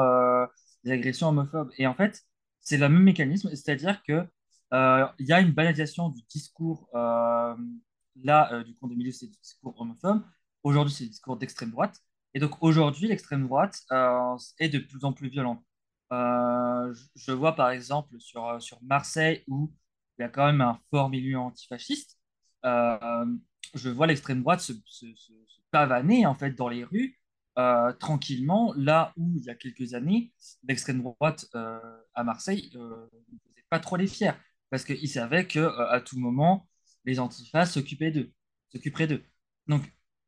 S3: des agressions homophobes. Et en fait, c'est le même mécanisme, c'est-à-dire que il y a une banalisation du discours Là, euh, du coup, en 2012, c'est du discours homophobe. Aujourd'hui, c'est du discours d'extrême droite. Et donc, aujourd'hui, l'extrême droite euh, est de plus en plus violente. Euh, je, vois par exemple sur, sur Marseille où il y a quand même un fort milieu antifasciste. je vois l'extrême droite se, se, pavaner en fait dans les rues tranquillement, là où il y a quelques années, l'extrême droite à Marseille ne faisait pas trop les fiers parce qu'ils savaient que à tout moment les antifas s'occupaient s'occuperaient d'eux. Donc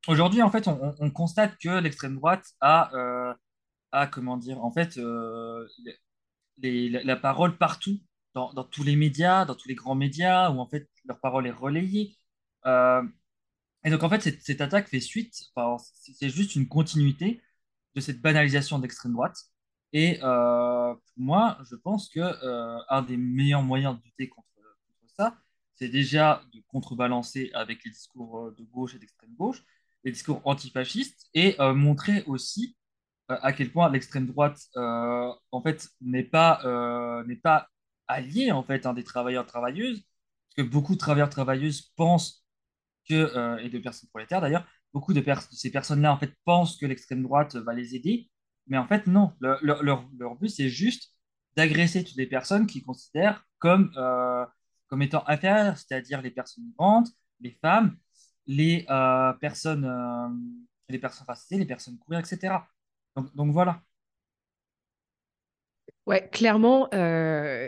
S3: aujourd'hui, en fait, on, constate que l'extrême droite a, euh, comment dire, en fait, euh, la, parole partout, dans, tous les médias, dans tous les grands médias, où en fait leur parole est relayée. Euh, et donc en fait, cette, attaque fait suite, c'est juste une continuité de cette banalisation d'extrême droite. Et moi, je pense que un des meilleurs moyens de lutter contre, c'est déjà de contrebalancer avec les discours euh, de gauche et d'extrême gauche, les discours antifascistes, et euh, montrer aussi euh, à quel point l'extrême droite en fait n'est pas n'est pas alliée en fait hein, des travailleurs travailleuses, parce que beaucoup de travailleurs travailleuses pensent que, et de personnes prolétaires d'ailleurs, beaucoup de, ces personnes-là en fait pensent que l'extrême droite va les aider, mais en fait non. leur, leur, but c'est juste d'agresser toutes les personnes qu'ils considèrent comme, comme étant inférieures, c'est-à-dire les personnes migrantes, les femmes, les personnes, les personnes racisées, les personnes etc. Donc, donc voilà.
S1: Ouais, clairement, euh,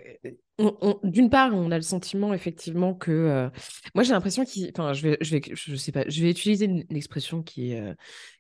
S1: d'une part, on a le sentiment effectivement que euh, moi j'ai l'impression qu'il, enfin, je vais, je vais, je sais pas, je vais utiliser une, expression qui est, euh,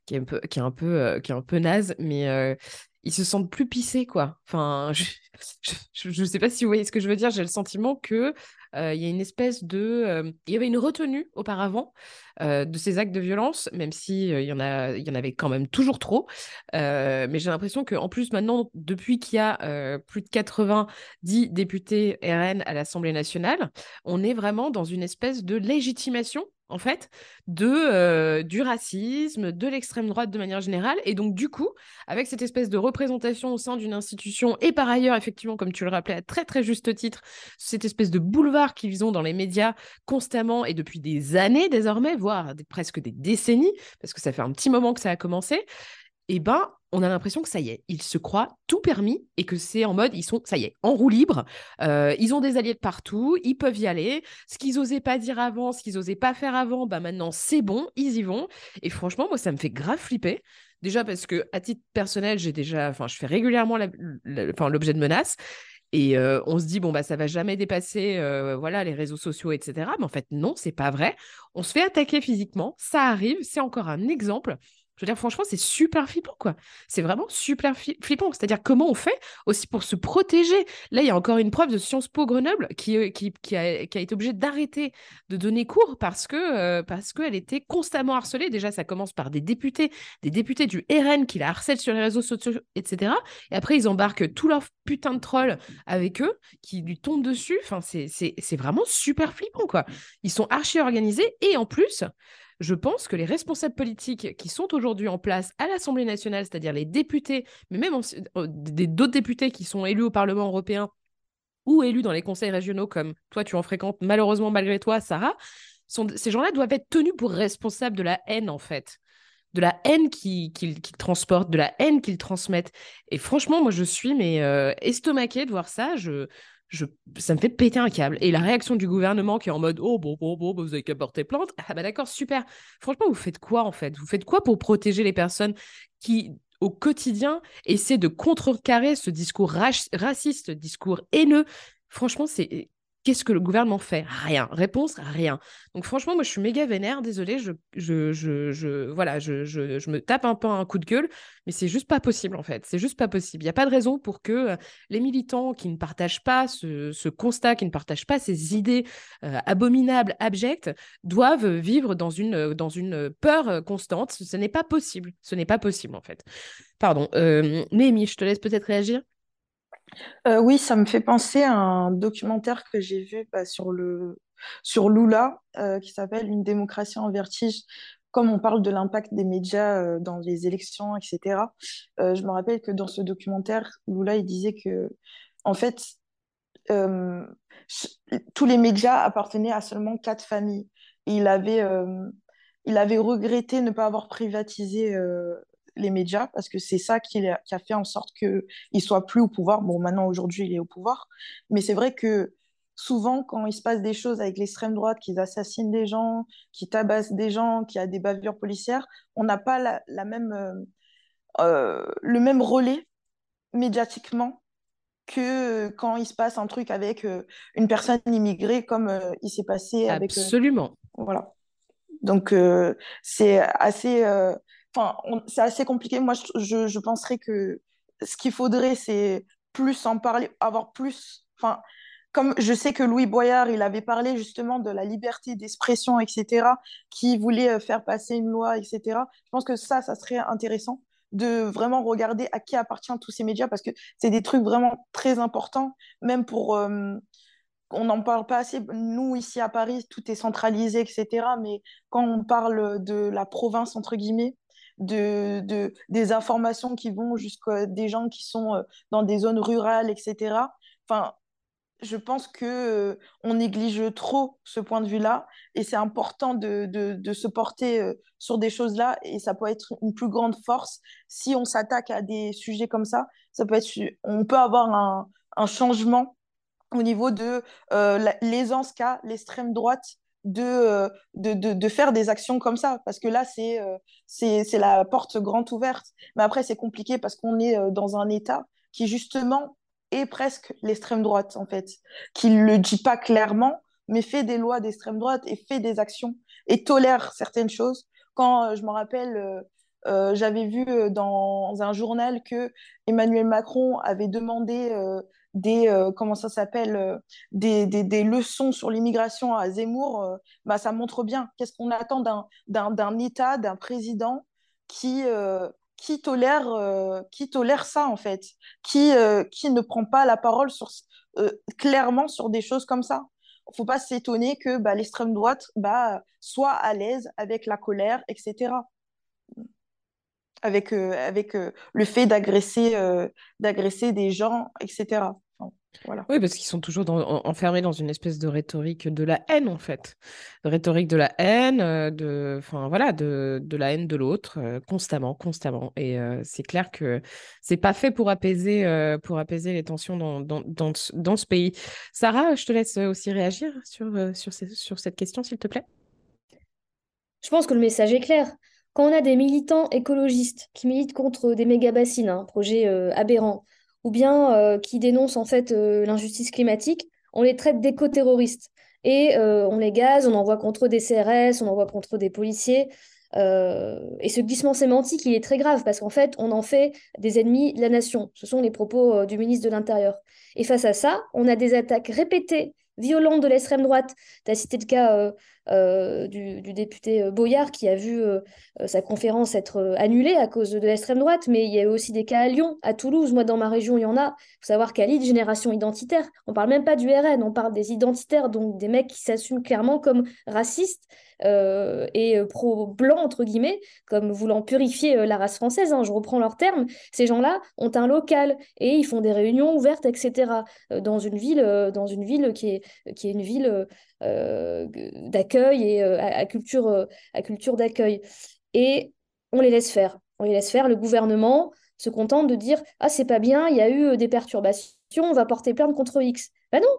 S1: qui est un peu, qui est un peu, qui est un peu naze, mais ils se sentent plus pissés quoi. Enfin, [LAUGHS] je, ne sais pas si vous voyez ce que je veux dire. J'ai le sentiment que il y a une espèce de, il y avait une retenue auparavant de ces actes de violence, même si il y en a, il y en avait quand même toujours trop. mais j'ai l'impression qu'en plus maintenant, depuis qu'il y a plus de 90 députés RN à l'Assemblée nationale, on est vraiment dans une espèce de légitimation en fait, de, euh, du racisme, de l'extrême droite de manière générale. Et donc, du coup, avec cette espèce de représentation au sein d'une institution, et par ailleurs, effectivement, comme tu le rappelais à très très juste titre, cette espèce de boulevard qu'ils ont dans les médias constamment et depuis des années désormais, voire presque des décennies, parce que ça fait un petit moment que ça a commencé, eh ben, on a l'impression que ça y est, ils se croient tout permis et que c'est en mode, ils sont, ça y est, en roue libre, euh, ils ont des alliés de partout, ils peuvent y aller. Ce qu'ils n'osaient pas dire avant, ce qu'ils n'osaient pas faire avant, bah maintenant c'est bon, ils y vont. Et franchement, moi, ça me fait grave flipper. Déjà parce que à titre personnel, j'ai déjà, enfin, je fais régulièrement l'objet de menaces. Et on se dit, bon, bah, ça va jamais dépasser voilà, les réseaux sociaux, etc. Mais en fait, non, c'est pas vrai. On se fait attaquer physiquement, ça arrive, c'est encore un exemple. Je veux dire, franchement, c'est super flippant, quoi. C'est vraiment super flippant. C'est-à-dire, comment on fait aussi pour se protéger? Là, il y a encore une preuve de Sciences Po Grenoble qui, euh, a, été obligée d'arrêter de donner cours parce que euh, qu'elle était constamment harcelée. Déjà, ça commence par des députés, des députés du RN qui la harcèlent sur les réseaux sociaux, etc. Et après, ils embarquent tous leurs putains de trolls avec eux qui lui tombent dessus. C'est vraiment super flippant, quoi. Ils sont archi organisés et en plus, je pense que les responsables politiques qui sont aujourd'hui en place à l'Assemblée nationale, c'est-à-dire les députés, mais même euh, d'autres députés qui sont élus au Parlement européen ou élus dans les conseils régionaux, comme toi, tu en fréquentes malheureusement malgré toi, Sarah, ces gens-là doivent être tenus pour responsables de la haine, en fait de la haine qu'ils transportent, de la haine qu'ils transmettent. Et franchement, moi, je suis mais euh, estomaquée de voir ça. Ça me fait péter un câble. Et la réaction du gouvernement qui est en mode Oh, bon, bon, bon, vous avez qu'à porter plainte. Ah, bah d'accord, super. Franchement, vous faites quoi en fait? Vous faites quoi pour protéger les personnes qui, au quotidien, essaient de contrecarrer ce discours raciste, discours haineux? Franchement, c'est Qu'est-ce que le gouvernement fait? Rien. Réponse Rien. Donc franchement, moi je suis méga vénère. Désolée, je, je, je, voilà, je, je, me tape un peu un coup de gueule, mais c'est juste pas possible en fait. C'est juste pas possible. Il n'y a pas de raison pour que euh, les militants qui ne partagent pas ce, constat, qui ne partagent pas ces idées euh, abominables, abjectes, doivent vivre dans une, dans une peur constante. Ce, n'est pas possible. Ce n'est pas possible en fait. Pardon. Euh, je te laisse peut-être réagir.
S2: Euh, oui, ça me fait penser à un documentaire que j'ai vu bah, sur le Lula euh, qui s'appelle Une démocratie en vertige. Comme on parle de l'impact des médias euh, dans les élections, etc. je me rappelle que dans ce documentaire, Lula il disait que en fait tous les médias appartenaient à seulement quatre familles. Il avait regretté ne pas avoir privatisé les médias, parce que c'est ça qui a, fait en sorte qu'il soit plus au pouvoir. Bon, maintenant, aujourd'hui, il est au pouvoir. Mais c'est vrai que souvent, quand il se passe des choses avec l'extrême droite, qu'ils assassinent des gens, qui tabassent des gens, qui a des bavures policières, on n'a pas la, même, euh, euh, le même relais médiatiquement que quand il se passe un truc avec euh, une personne immigrée comme il s'est passé avec...
S1: Absolument.
S2: voilà. Donc, c'est assez Enfin, c'est assez compliqué. Moi, je, penserais que ce qu'il faudrait, c'est plus en parler, avoir plus. Enfin, comme je sais que Louis Boyard, il avait parlé justement de la liberté d'expression, etc., qui voulait euh, faire passer une loi, etc. Je pense que ça, ça serait intéressant de vraiment regarder à qui appartient tous ces médias parce que c'est des trucs vraiment très importants, même pour. Euh, on n'en parle pas assez. Nous, ici à Paris, tout est centralisé, etc. Mais quand on parle de la province, entre guillemets, de, de, des informations qui vont jusqu'à des gens qui sont euh, dans des zones rurales, etc. Enfin, je pense que euh, on néglige trop ce point de vue-là et c'est important de, de, se porter euh, sur des choses-là et ça peut être une plus grande force si on s'attaque à des sujets comme ça. Ça peut être, on peut avoir un, un changement au niveau de l'aisance qu'a l'extrême droite de, de, de, faire des actions comme ça. Parce que là c'est c'est la porte grande ouverte. Mais après c'est compliqué parce qu'on est dans un état qui justement et presque l'extrême droite, en fait, qui ne le dit pas clairement, mais fait des lois d'extrême droite et fait des actions et tolère certaines choses. Quand euh, je me rappelle, euh, euh, j'avais vu dans un journal que Emmanuel Macron avait demandé des comment ça s'appelle des, des, des, leçons sur l'immigration à Zemmour, bah, ça montre bien qu'est-ce qu'on attend d'un État, d'un président qui qui tolère, euh, qui tolère ça, en fait, qui, euh, qui ne prend pas la parole sur, euh, clairement sur des choses comme ça. Il faut pas s'étonner que bah, l'extrême droite bah, soit à l'aise avec la colère, etc. Avec, avec le fait d'agresser d'agresser des gens, etc.
S1: Oui, parce qu'ils sont toujours enfermés dans une espèce de rhétorique de la haine, en fait. rhétorique de la haine, euh, de, enfin, voilà, de, de la haine de l'autre, euh, constamment, constamment. Et euh, c'est clair que c'est pas fait pour apaiser, pour apaiser les tensions dans, dans, dans, dans, ce pays. Sarah, je te laisse aussi réagir sur, sur, sur cette question, s'il te plaît.
S4: Je pense que le message est clair. Quand on a des militants écologistes qui militent contre des méga-bassines, un projet aberrant, ou bien euh, qui dénoncent en fait euh, l'injustice climatique, on les traite d'éco-terroristes. Et euh, on les gaze, on envoie contre des CRS, on envoie contre des policiers. et ce glissement sémantique, il est très grave parce qu'en fait, on en fait des ennemis de la nation. Ce sont les propos du ministre de l'Intérieur. Et face à ça, on a des attaques répétées, violentes de l'extrême droite. Tu as cité le cas euh, du, député euh, Boyard qui a vu euh, sa conférence être annulée à cause de l'extrême droite, mais il y a eu aussi des cas à Lyon, à Toulouse, moi dans ma région il y en a. Il faut savoir qu'à Lille, génération identitaire, on parle même pas du RN, on parle des identitaires, donc des mecs qui s'assument clairement comme racistes et pro-blanc, entre guillemets, comme voulant purifier la race française, hein, je reprends leurs termes, ces gens-là ont un local et ils font des réunions ouvertes, etc., dans une ville, dans une ville qui, est, qui est une ville d'accueil et à, culture, à culture d'accueil. Et on les laisse faire. On les laisse faire. Le gouvernement se contente de dire Ah, c'est pas bien, il y a eu des perturbations, on va porter plainte contre X. Ben non,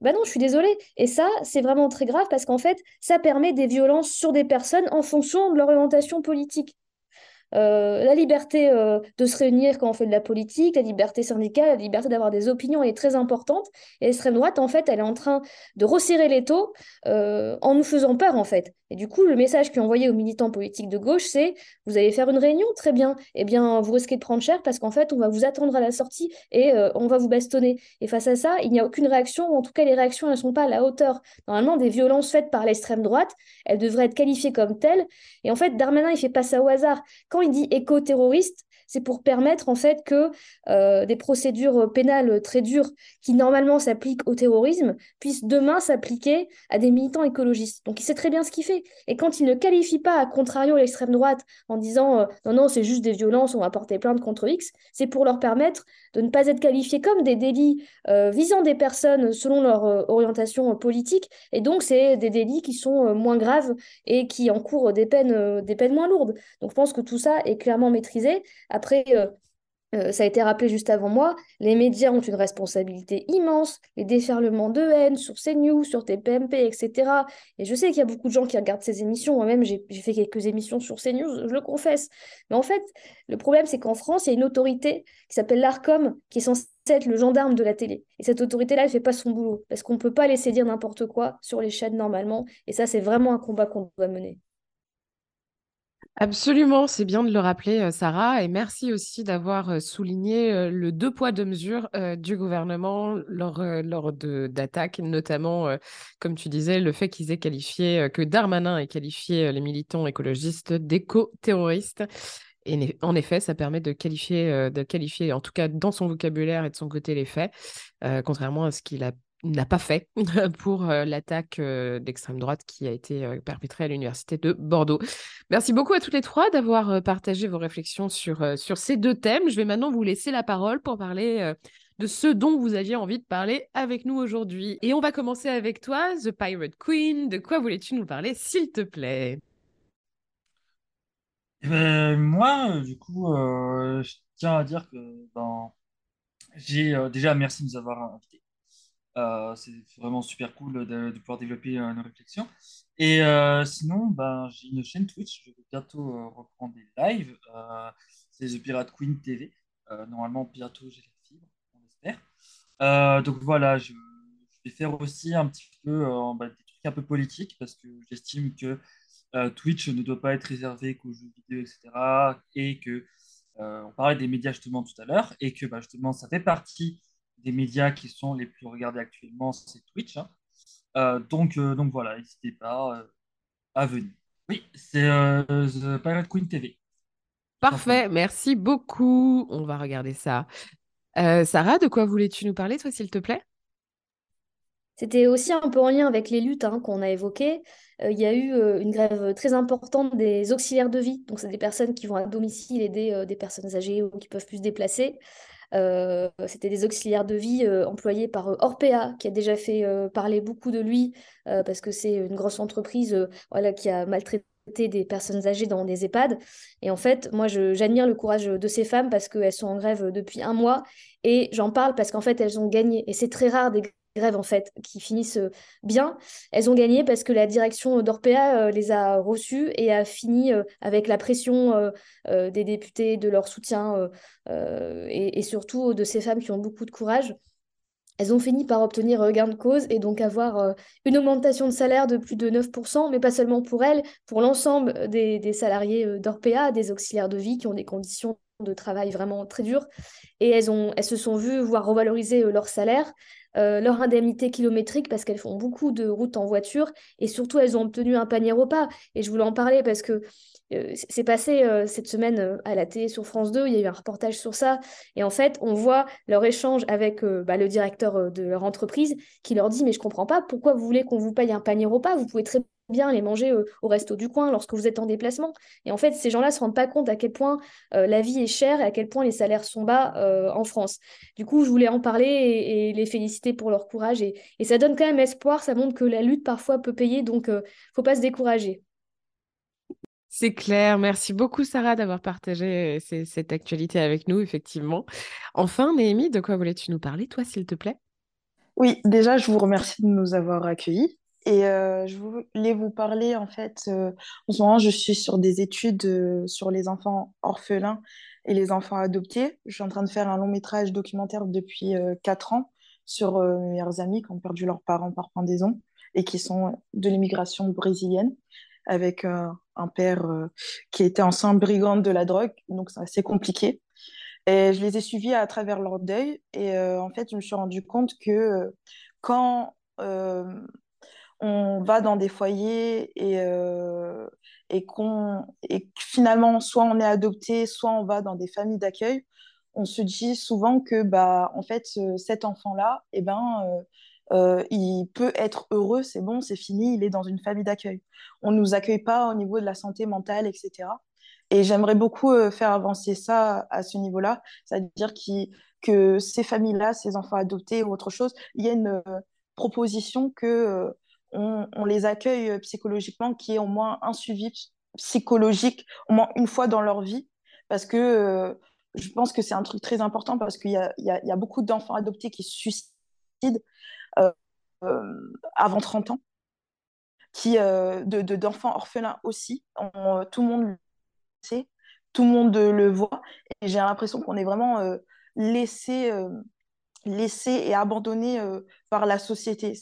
S4: ben non, je suis désolée. Et ça, c'est vraiment très grave parce qu'en fait, ça permet des violences sur des personnes en fonction de leur orientation politique. Euh, la liberté euh, de se réunir quand on fait de la politique, la liberté syndicale, la liberté d'avoir des opinions est très importante. Et l'extrême droite, en fait, elle est en train de resserrer les taux euh, en nous faisant peur, en fait. Et du coup, le message qui est envoyé aux militants politiques de gauche, c'est vous allez faire une réunion, très bien. Eh bien, vous risquez de prendre cher parce qu'en fait, on va vous attendre à la sortie et on va vous bastonner. Et face à ça, il n'y a aucune réaction, ou en tout cas, les réactions, ne sont pas à la hauteur. Normalement, des violences faites par l'extrême droite, elles devraient être qualifiées comme telles. Et en fait, Darmanin, il fait pas ça au hasard. Il dit éco-terroriste, c'est pour permettre en fait que euh, des procédures pénales très dures qui normalement s'appliquent au terrorisme puissent demain s'appliquer à des militants écologistes. Donc il sait très bien ce qu'il fait. Et quand il ne qualifie pas à contrario l'extrême droite en disant euh, non non c'est juste des violences, on va porter plainte contre X, c'est pour leur permettre de ne pas être qualifiés comme des délits euh, visant des personnes selon leur orientation politique. Et donc c'est des délits qui sont moins graves et qui encourent des peines, des peines moins lourdes. Donc je pense que tout ça est clairement maîtrisé. Après, euh, euh, ça a été rappelé juste avant moi, les médias ont une responsabilité immense, les déferlements de haine sur CNews, sur TPMP, etc. Et je sais qu'il y a beaucoup de gens qui regardent ces émissions, moi-même j'ai fait quelques émissions sur CNews, je le confesse. Mais en fait, le problème c'est qu'en France, il y a une autorité qui s'appelle l'ARCOM, qui est censée être le gendarme de la télé. Et cette autorité-là, elle ne fait pas son boulot, parce qu'on ne peut pas laisser dire n'importe quoi sur les chaînes normalement. Et ça, c'est vraiment un combat qu'on doit mener.
S1: Absolument, c'est bien de le rappeler, euh, Sarah, et merci aussi d'avoir euh, souligné euh, le deux poids, deux mesures du gouvernement lors, lors d'attaques, notamment, comme tu disais, le fait qu'ils aient qualifié, que Darmanin ait qualifié les militants écologistes d'éco-terroristes. Et en effet, ça permet de qualifier, de qualifier, en tout cas dans son vocabulaire et de son côté, les faits, contrairement à ce qu'il a n'a pas fait [LAUGHS] pour l'attaque d'extrême droite qui a été perpétrée à l'université de Bordeaux. Merci beaucoup à toutes les trois d'avoir partagé vos réflexions sur, sur ces deux thèmes. Je vais maintenant vous laisser la parole pour parler de ce dont vous aviez envie de parler avec nous aujourd'hui. Et on va commencer avec toi, The Pirate Queen. De quoi voulais-tu nous parler, s'il te plaît?
S3: Eh ben, moi, du coup, euh, je tiens à dire que ben, j'ai euh, déjà merci de nous avoir invités. Euh, c'est vraiment super cool de, pouvoir développer euh, nos réflexions. Et euh, sinon, ben, j'ai une chaîne Twitch. Je vais bientôt reprendre des lives. C'est The Pirate Queen TV. Normalement, bientôt, j'ai la fibre, on espère. Euh, donc voilà, je, vais faire aussi un petit peu bah, des trucs un peu politiques parce que j'estime que Twitch ne doit pas être réservé qu'aux jeux vidéo, etc. Et que on parlait des médias justement tout à l'heure et que bah, justement ça fait partie des médias qui sont les plus regardés actuellement, c'est Twitch. hein. Euh, donc, euh, donc voilà, n'hésitez pas euh, à venir. Oui, c'est euh, The Pirate Queen TV.
S1: Parfait, merci beaucoup. On va regarder ça. Euh, Sarah, de quoi voulais-tu nous parler, toi, s'il te plaît?
S4: C'était aussi un peu en lien avec les luttes hein, qu'on a évoquées. Euh, il y a eu euh, une grève très importante des auxiliaires de vie. Donc, c'est des personnes qui vont à domicile aider euh, des personnes âgées ou qui peuvent plus se déplacer. Euh, c'était des auxiliaires de vie euh, employés par euh, Orpea, qui a déjà fait parler beaucoup de lui, parce que c'est une grosse entreprise voilà, qui a maltraité des personnes âgées dans des EHPAD. Et en fait, moi, j'admire le courage de ces femmes parce qu'elles sont en grève depuis un mois. Et j'en parle parce qu'en fait, elles ont gagné. Et c'est très rare des grèves, en fait, qui finissent euh, bien. Elles ont gagné parce que la direction d'Orpea euh, les a reçues et a fini euh, avec la pression euh, euh, des députés, de leur soutien euh, euh, et, surtout de ces femmes qui ont beaucoup de courage. Elles ont fini par obtenir euh, gain de cause et donc avoir euh, une augmentation de salaire de plus de 9%, mais pas seulement pour elles, pour l'ensemble des, salariés euh, d'Orpea, des auxiliaires de vie qui ont des conditions de travail vraiment très dures. Et elles elles se sont vues voir revaloriser euh, leur salaire, euh, leur indemnité kilométrique parce qu'elles font beaucoup de routes en voiture et surtout elles ont obtenu un panier repas. Et je voulais en parler parce que euh, c'est passé euh, cette semaine à la télé sur France 2, il y a eu un reportage sur ça. Et en fait, on voit leur échange avec bah, le directeur de leur entreprise qui leur dit, mais je comprends pas, pourquoi vous voulez qu'on vous paye un panier repas? Vous pouvez très bien les manger euh, au resto du coin lorsque vous êtes en déplacement. Et en fait, ces gens-là se rendent pas compte à quel point euh, la vie est chère et à quel point les salaires sont bas euh, en France. Du coup, je voulais en parler et, et les féliciter pour leur courage. Et, et ça donne quand même espoir, ça montre que la lutte parfois peut payer, donc euh, faut pas se décourager.
S1: C'est clair. Merci beaucoup, Sarah, d'avoir partagé ces- cette actualité avec nous, effectivement. Enfin, Néhémie, de quoi voulais-tu nous parler, toi, s'il te plaît?
S2: Oui, déjà, je vous remercie de nous avoir accueillis. Et euh, je voulais vous parler, en fait, euh, en ce moment, je suis sur des études euh, sur les enfants orphelins et les enfants adoptés. Je suis en train de faire un long métrage documentaire depuis euh, quatre ans sur mes meilleurs amis qui ont perdu leurs parents par pendaison et qui sont de l'immigration brésilienne, avec un père qui était ancien brigand de la drogue, donc c'est assez compliqué. Et je les ai suivis à travers leur deuil. Et en fait, je me suis rendu compte que quand on va dans des foyers et, euh, et qu'on et finalement, soit on est adopté, soit on va dans des familles d'accueil, on se dit souvent que bah, en fait, ce- cet enfant-là, eh ben, euh, euh, il peut être heureux, c'est bon, c'est fini, il est dans une famille d'accueil. On ne nous accueille pas au niveau de la santé mentale, etc. Et j'aimerais beaucoup euh, faire avancer ça à ce niveau-là, c'est-à-dire que ces familles-là, ces enfants adoptés ou autre chose, il y a une euh, proposition que euh, on, les accueille euh, psychologiquement, qui est au moins un suivi ps- psychologique au moins une fois dans leur vie, parce que euh, je pense que c'est un truc très important parce qu'il y y a, beaucoup d'enfants adoptés qui se suicident euh, avant 30 ans, qui, euh, de, de- d'enfants orphelins aussi. Tout le monde le sait, tout le monde le voit, et j'ai l'impression qu'on est vraiment laissé, euh, laissé et abandonné euh, par la société.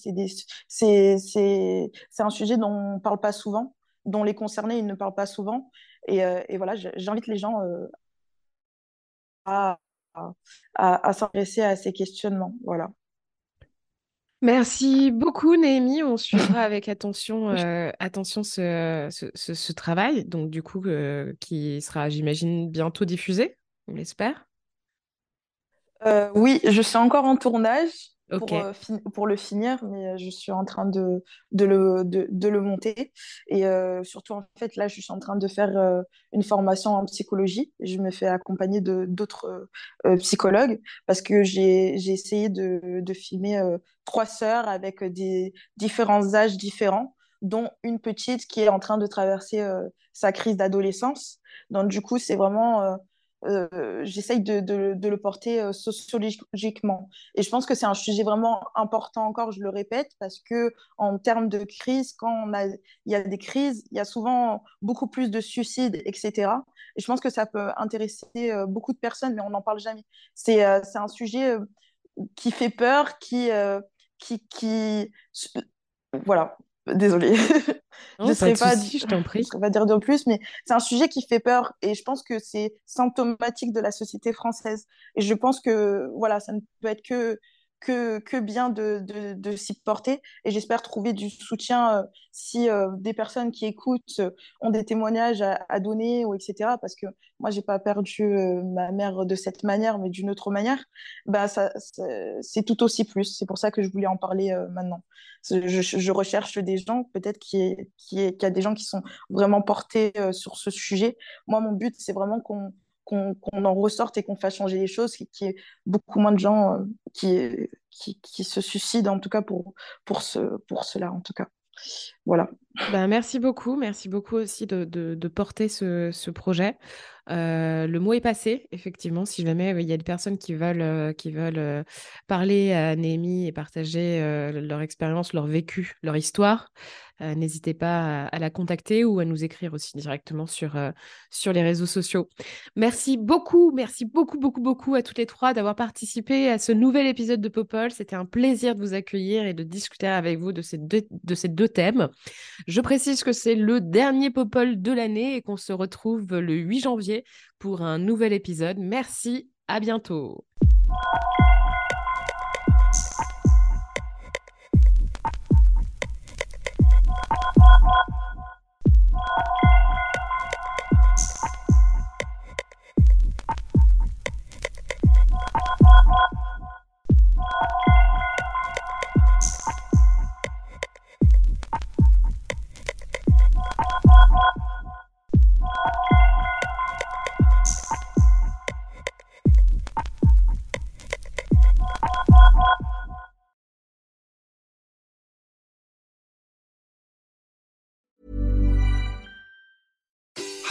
S2: C'est un sujet dont on ne parle pas souvent, dont les concernés ils ne parlent pas souvent. Et, euh, et voilà, j'invite les gens euh, à, à, à s'intéresser à ces questionnements. Voilà.
S1: Merci beaucoup, Néhémie. On suivra [LAUGHS] avec attention, euh, attention ce, ce, ce- ce travail, donc du coup, euh, qui sera, j'imagine, bientôt diffusé, on l'espère.
S2: Euh, oui, je suis encore en tournage. pour, euh, pour le finir, mais euh, je suis en train de, de, le, de, de le monter. Et surtout, en fait, là, je suis en train de faire une formation en psychologie. Je me fais accompagner d'autres psychologues parce que j'ai essayé de, de filmer trois sœurs avec des différents âges différents, dont une petite qui est en train de traverser sa crise d'adolescence. Donc, du coup, c'est vraiment euh, j'essaye de, le porter euh, sociologiquement. Et je pense que c'est un sujet vraiment important encore, je le répète, parce que en termes de crise, quand il y a des crises, il y a souvent beaucoup plus de suicides, etc. Et je pense que ça peut intéresser euh, beaucoup de personnes, mais on n'en parle jamais. C'est c'est un sujet qui fait peur, qui, qui, qui... Voilà, Désolée. [LAUGHS]
S1: je ne serais pas, je t'en prie.
S2: Je pas dire de plus, mais c'est un sujet qui fait peur et je pense que c'est symptomatique de la société française. Et je pense que voilà, ça ne peut être que que, bien de, de, s'y porter. Et j'espère trouver du soutien euh, si euh, des personnes qui écoutent euh, ont des témoignages à, donner, ou etc. Parce que moi, j'ai pas perdu ma mère de cette manière, mais d'une autre manière. Bah, ça, c'est tout aussi plus. C'est pour ça que je voulais en parler maintenant. Je, je, recherche des gens, peut-être qui, qui, qui a des gens qui sont vraiment portés sur ce sujet. Moi, mon but, c'est vraiment qu'on qu'on en ressorte et qu'on fasse changer les choses, qu'il y ait beaucoup moins de gens euh, qui, qui, qui, se suicident, en tout cas pour, pour, ce, pour cela, en tout cas. Voilà.
S1: Ben, merci beaucoup. Merci beaucoup aussi de, porter ce, projet. Euh, le mot est passé, effectivement. Si jamais il y a des personnes qui veulent, euh, qui veulent euh, parler à Némi et partager leur expérience, leur vécu, leur histoire, n'hésitez pas à, la contacter ou à nous écrire aussi directement sur, sur les réseaux sociaux. Merci beaucoup, merci beaucoup, beaucoup, beaucoup à toutes les trois d'avoir participé à ce nouvel épisode de Popol. C'était un plaisir de vous accueillir et de discuter avec vous de ces deux, de ces deux thèmes. Je précise que c'est le dernier Popol de l'année et qu'on se retrouve le 8 janvier pour un nouvel épisode. Merci, à bientôt.